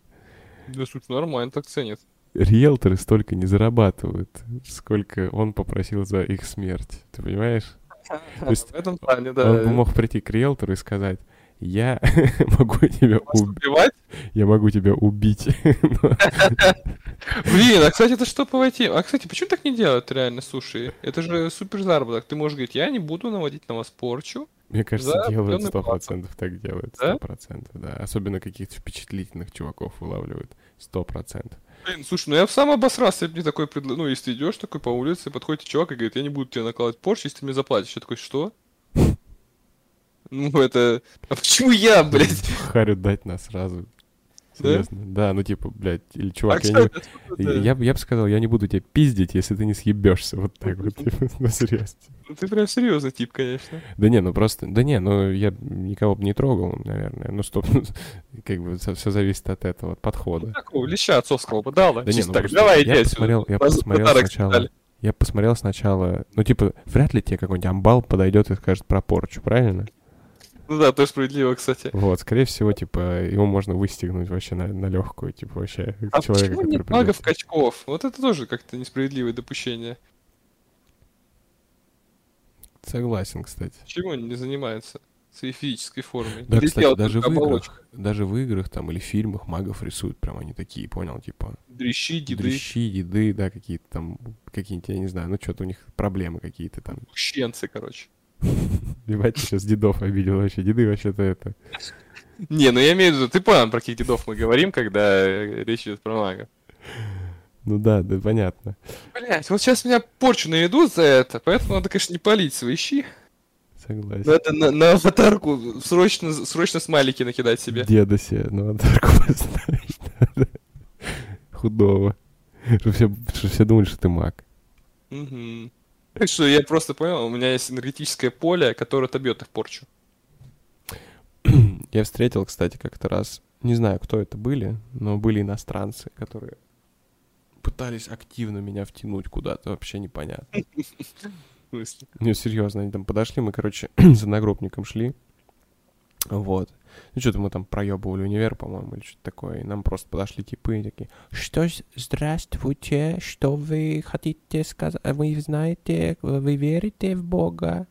[SPEAKER 1] Да, слушай, нормально так ценит.
[SPEAKER 2] Риэлторы столько не зарабатывают, сколько он попросил за их смерть. Ты понимаешь? есть
[SPEAKER 1] В этом плане, да.
[SPEAKER 2] Он бы мог прийти к риэлтору и сказать, я могу тебя
[SPEAKER 1] убивать?
[SPEAKER 2] Я могу тебя убить.
[SPEAKER 1] Блин, а кстати, это что по войти? А кстати, почему так не делают реально, слушай? Это же супер заработок. Ты можешь говорить, я не буду наводить на вас порчу.
[SPEAKER 2] Мне кажется, делают сто процентов так делают. Сто процентов, да. Особенно каких-то впечатлительных чуваков вылавливают. Сто процентов.
[SPEAKER 1] Блин, слушай, ну я сам обосрался, если мне такой предла... Ну, если ты идешь такой по улице, подходит чувак и говорит, я не буду тебе накладывать порчу, если ты мне заплатишь. Я такой, что? Ну, это... А почему я, блядь?
[SPEAKER 2] Харю дать нас сразу.
[SPEAKER 1] Да?
[SPEAKER 2] Серьезно. Да, ну типа, блядь, или
[SPEAKER 1] А,
[SPEAKER 2] чувак, я, не...
[SPEAKER 1] кстати, откуда ты?
[SPEAKER 2] я, я бы сказал, я не буду тебя пиздить, если ты не съебешься. Вот так вот, типа, ну серьезно.
[SPEAKER 1] Ну, Ты прям серьезный тип, конечно.
[SPEAKER 2] Да не, ну просто, да не, ну я никого бы не трогал, наверное. Ну стоп, как бы все зависит от этого, от подхода.
[SPEAKER 1] Такого леща отцовского бы дала.
[SPEAKER 2] Да не, ну
[SPEAKER 1] так, давай,
[SPEAKER 2] я
[SPEAKER 1] иди отсюда.
[SPEAKER 2] посмотрел- я посмотрел сначала.
[SPEAKER 1] дали.
[SPEAKER 2] Я посмотрел сначала, ну типа, вряд ли тебе какой-нибудь амбал подойдет и скажет про порчу, правильно?
[SPEAKER 1] Ну да, тоже справедливо, кстати.
[SPEAKER 2] Вот, скорее всего, типа, его можно выстегнуть вообще на, на легкую, типа, вообще,
[SPEAKER 1] А
[SPEAKER 2] человека,
[SPEAKER 1] почему нет магов качков? Вот это тоже как-то несправедливое допущение.
[SPEAKER 2] Согласен, кстати.
[SPEAKER 1] Чего они не занимаются своей физической формой?
[SPEAKER 2] Да,
[SPEAKER 1] Или
[SPEAKER 2] кстати, даже в играх, даже в играх там или фильмах магов рисуют, прям они такие, понял, типа,
[SPEAKER 1] Дрищи, деды,
[SPEAKER 2] дрищи, деды, да, какие-то там, какие-нибудь, я не знаю, ну что-то у них проблемы какие-то там.
[SPEAKER 1] щенцы, короче.
[SPEAKER 2] Ебать, сейчас дедов обидел вообще, деды вообще-то это...
[SPEAKER 1] Не, ну я имею в виду, ты понял, про каких дедов мы говорим, когда э, речь идет про магов.
[SPEAKER 2] Ну да, да, понятно.
[SPEAKER 1] Блять, вот сейчас меня порчу наведут за это, поэтому надо, конечно, не палить свои щи.
[SPEAKER 2] Согласен.
[SPEAKER 1] Надо на, на аватарку срочно, срочно смайлики накидать себе.
[SPEAKER 2] Деда себе, ну, аватарку поставить надо. Худого. Чтобы все, чтоб все думали, что ты маг.
[SPEAKER 1] Мгм. Так что я просто понял, у меня есть энергетическое поле, которое отобьет их порчу.
[SPEAKER 2] Я встретил, кстати, как-то раз, не знаю, кто это были, но были иностранцы, которые пытались активно меня втянуть куда-то, вообще непонятно. Не, серьезно, они там подошли, мы, короче, за нагруппником шли. Вот. Ну, что-то мы там проебывали универ, по-моему, или что-то такое. И нам просто подошли типы и такие, что, здравствуйте, что вы хотите сказать? Вы знаете, вы верите в Бога?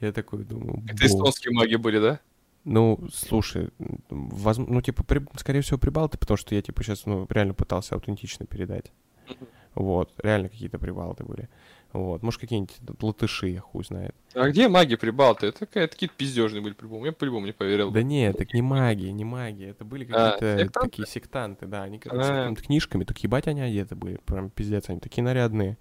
[SPEAKER 2] Я такой думаю,
[SPEAKER 1] Это эстонские маги были, да?
[SPEAKER 2] Ну, слушай, м, возм- ну, типа, при- скорее всего, прибалты, потому что я, типа, сейчас, ну, реально пытался аутентично передать. Вот, реально какие-то прибалты были. Вот, может, какие-нибудь латыши, я хуй знает.
[SPEAKER 1] А где маги прибалты? Это какие-то пиздежные были по-любому. Я по-любому не поверил.
[SPEAKER 2] Да нет, так не маги, не маги, это были
[SPEAKER 1] А,
[SPEAKER 2] какие-то
[SPEAKER 1] сектанты?
[SPEAKER 2] такие сектанты, да, они, короче,
[SPEAKER 1] А.
[SPEAKER 2] книжками, так ебать они одеты были, прям пиздец, они такие нарядные.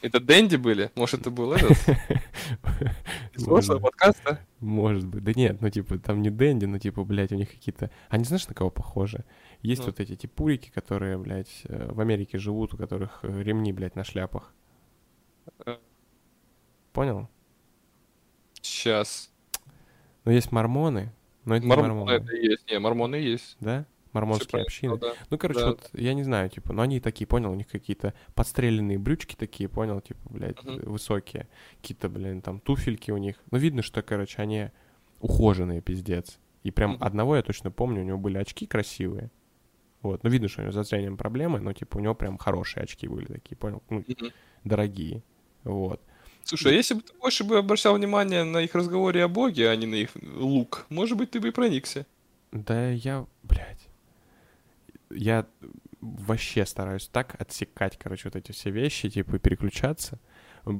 [SPEAKER 1] Это Дэнди были? Может, это был этот? Подкаста?
[SPEAKER 2] Может быть. Да нет, ну типа там не Дэнди, но типа, блядь, у них какие-то... Они знаешь, на кого похожи? Есть
[SPEAKER 1] Ну.
[SPEAKER 2] вот эти типурики, которые, блядь, э, в Америке живут, у которых э, ремни, блядь, на шляпах. Понял?
[SPEAKER 1] Сейчас.
[SPEAKER 2] Ну, есть мормоны, но это не
[SPEAKER 1] Мормоны это есть. Не, мормоны есть.
[SPEAKER 2] Да? Мормонские общины.
[SPEAKER 1] да.
[SPEAKER 2] Ну, короче,
[SPEAKER 1] Да.
[SPEAKER 2] вот я не знаю, типа, но они такие, понял, у них какие-то подстреленные брючки такие, понял, типа, блядь, э, высокие. Какие-то, блин, там туфельки у них. Ну, видно, что, короче, они ухоженные, пиздец. И прям
[SPEAKER 1] Мгм.
[SPEAKER 2] одного я точно помню, у него были очки красивые. Вот, ну, видно, что у него со зрением проблемы, но, типа, у него прям хорошие очки были такие, понял? Ну,
[SPEAKER 1] Мгм.
[SPEAKER 2] дорогие. Вот.
[SPEAKER 1] Слушай, а если бы ты больше бы обращал внимание на их разговоре о Боге, а не на их лук, может быть, ты бы и проникся.
[SPEAKER 2] Да я, блядь, я вообще стараюсь так отсекать, короче, вот эти все вещи, типа, переключаться.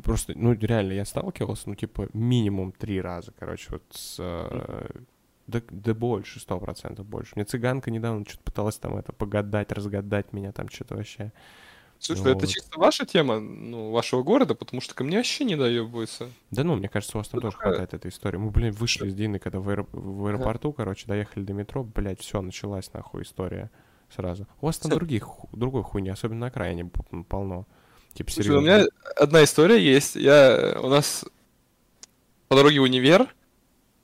[SPEAKER 2] Просто, ну, реально, я сталкивался, ну, типа, минимум три раза, короче, вот с... э, Да, да больше, сто процентов больше. Мне цыганка недавно что-то пыталась там это погадать, разгадать меня там что-то вообще.
[SPEAKER 1] Слушай, это
[SPEAKER 2] Вот.
[SPEAKER 1] чисто ваша тема, ну, вашего города, потому что ко мне вообще не доебывается.
[SPEAKER 2] Да ну, мне кажется, у вас там
[SPEAKER 1] Ну,
[SPEAKER 2] тоже хватает этой истории. Мы, блин, вышли из Дины, когда в, аэро- в аэропорту, короче, доехали до метро, блядь, все, началась нахуй история сразу. У вас там других, другой хуйни, особенно на окраине полно. Типа,
[SPEAKER 1] Слушай,
[SPEAKER 2] серьезно.
[SPEAKER 1] у меня одна история есть. Я у нас по дороге в универ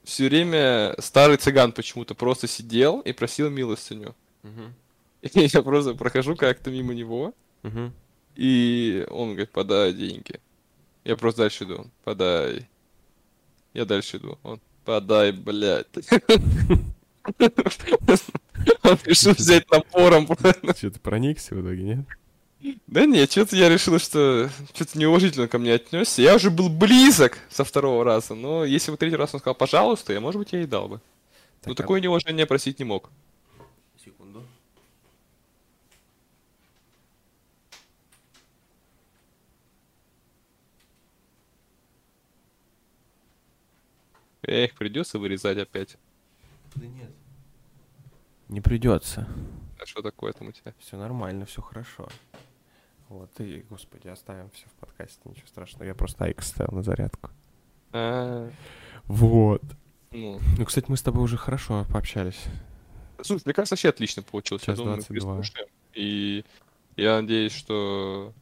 [SPEAKER 1] все время старый цыган почему-то просто сидел и просил милостыню.
[SPEAKER 2] Мгм.
[SPEAKER 1] И я просто прохожу как-то мимо него,
[SPEAKER 2] Мгм.
[SPEAKER 1] и он говорит, подай деньги. Я просто дальше иду. Подай. Я дальше иду. Он, подай, блядь. Он решил взять напором.
[SPEAKER 2] Чё, ты проникся в итоге, нет?
[SPEAKER 1] Да нет, что-то я решил, что что-то неуважительно ко мне отнесся. Я уже был близок со второго раза, но если бы третий раз он сказал «пожалуйста», я, может быть, я и дал бы. Но
[SPEAKER 2] а-
[SPEAKER 1] такое неуважение просить не мог.
[SPEAKER 2] Секунду.
[SPEAKER 1] Эх, придется вырезать опять.
[SPEAKER 2] Да нет. Не придется.
[SPEAKER 1] А что такое там у тебя?
[SPEAKER 2] Все нормально, все хорошо. Вот, и, господи, оставим все в подкасте, ничего страшного. Я просто Айк ставил на зарядку.
[SPEAKER 1] А,
[SPEAKER 2] Вот.
[SPEAKER 1] ну.
[SPEAKER 2] Ну, кстати, мы с тобой уже хорошо пообщались.
[SPEAKER 1] Слушай, мне кажется, вообще отлично получилось. Я
[SPEAKER 2] Час
[SPEAKER 1] думаю, мы
[SPEAKER 2] 22.
[SPEAKER 1] переслушаем. И я надеюсь, что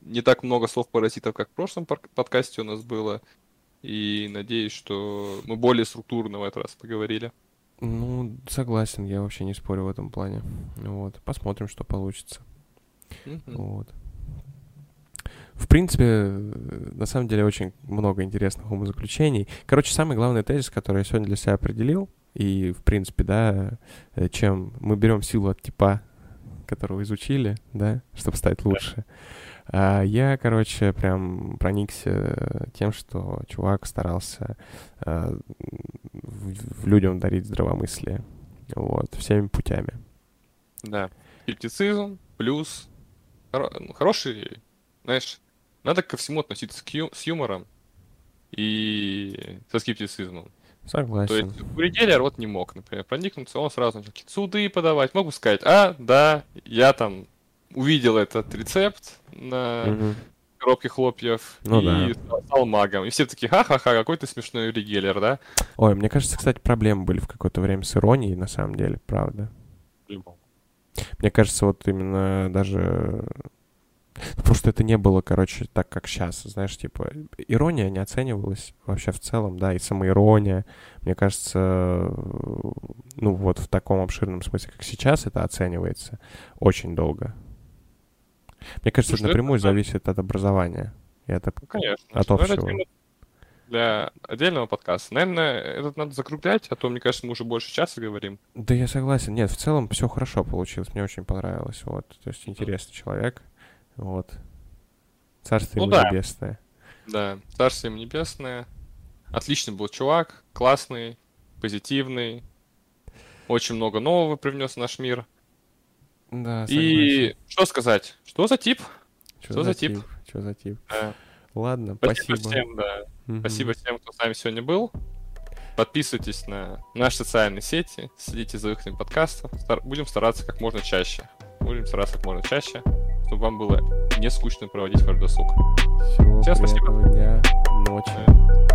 [SPEAKER 1] не так много слов-паразитов, как в прошлом подкасте у нас было. И надеюсь, что мы более структурно в этот раз поговорили.
[SPEAKER 2] Ну, согласен, я вообще не спорю в этом плане. Вот, посмотрим, что получится.
[SPEAKER 1] Мгм.
[SPEAKER 2] Вот. В принципе, э, на самом деле очень много интересных умозаключений. Короче, самый главный тезис, который я сегодня для себя определил, и, в принципе, да, э, чем мы берем силу от типа, которого изучили, да, чтобы стать лучше. А я, короче, прям проникся тем, что чувак старался в людям дарить здравомыслие. Вот, всеми путями.
[SPEAKER 1] Да. Скептицизм плюс ну, хороший, знаешь, надо ко всему относиться с, юмором и со скептицизмом. То
[SPEAKER 2] Согласен.
[SPEAKER 1] есть у Ригеля рот не мог, например, проникнуться, он сразу начал какие-то суды подавать. Мог бы сказать, а, да, я там увидел этот рецепт на
[SPEAKER 2] Мгм.
[SPEAKER 1] коробке хлопьев
[SPEAKER 2] Ну
[SPEAKER 1] и стал магом. И все такие, ха-ха-ха, какой ты смешной Ригелер, да?
[SPEAKER 2] Ой, мне кажется, кстати, проблемы были в какое-то время с иронией, на самом деле, правда. Мне кажется, вот именно даже... Просто это не было, короче, так, как сейчас, знаешь, типа, ирония не оценивалась вообще в целом, да, и самоирония, мне кажется, ну, вот в таком обширном смысле, как сейчас это оценивается, очень долго. Мне кажется, это напрямую
[SPEAKER 1] это
[SPEAKER 2] зависит от образования. И от...
[SPEAKER 1] Ну, конечно.
[SPEAKER 2] От
[SPEAKER 1] эта
[SPEAKER 2] общего.
[SPEAKER 1] для отдельного подкаста. Наверное, этот надо закруглять, а то, мне кажется, мы уже больше часа говорим.
[SPEAKER 2] Да я согласен. Нет, в целом все хорошо получилось. Мне очень понравилось. Вот. То есть интересный человек. Вот. Царство
[SPEAKER 1] Ну
[SPEAKER 2] ему
[SPEAKER 1] да.
[SPEAKER 2] небесное.
[SPEAKER 1] Да, царствие ему небесное. Отличный был чувак, классный, позитивный. Очень много нового привнес в наш мир.
[SPEAKER 2] Да,
[SPEAKER 1] И что сказать? Что за тип?
[SPEAKER 2] Что
[SPEAKER 1] что
[SPEAKER 2] за
[SPEAKER 1] тип?
[SPEAKER 2] тип? Что за тип?
[SPEAKER 1] Да.
[SPEAKER 2] Ладно,
[SPEAKER 1] Спасибо,
[SPEAKER 2] спасибо.
[SPEAKER 1] всем, да.
[SPEAKER 2] Мгм.
[SPEAKER 1] Спасибо всем, кто с нами сегодня был. Подписывайтесь на наши социальные сети, следите за их подкастом. Стар- Будем стараться как можно чаще. Будем стараться как можно чаще, чтобы вам было не скучно проводить ваш досуг.
[SPEAKER 2] Всего
[SPEAKER 1] Всем спасибо.
[SPEAKER 2] дня, ночи.
[SPEAKER 1] Да.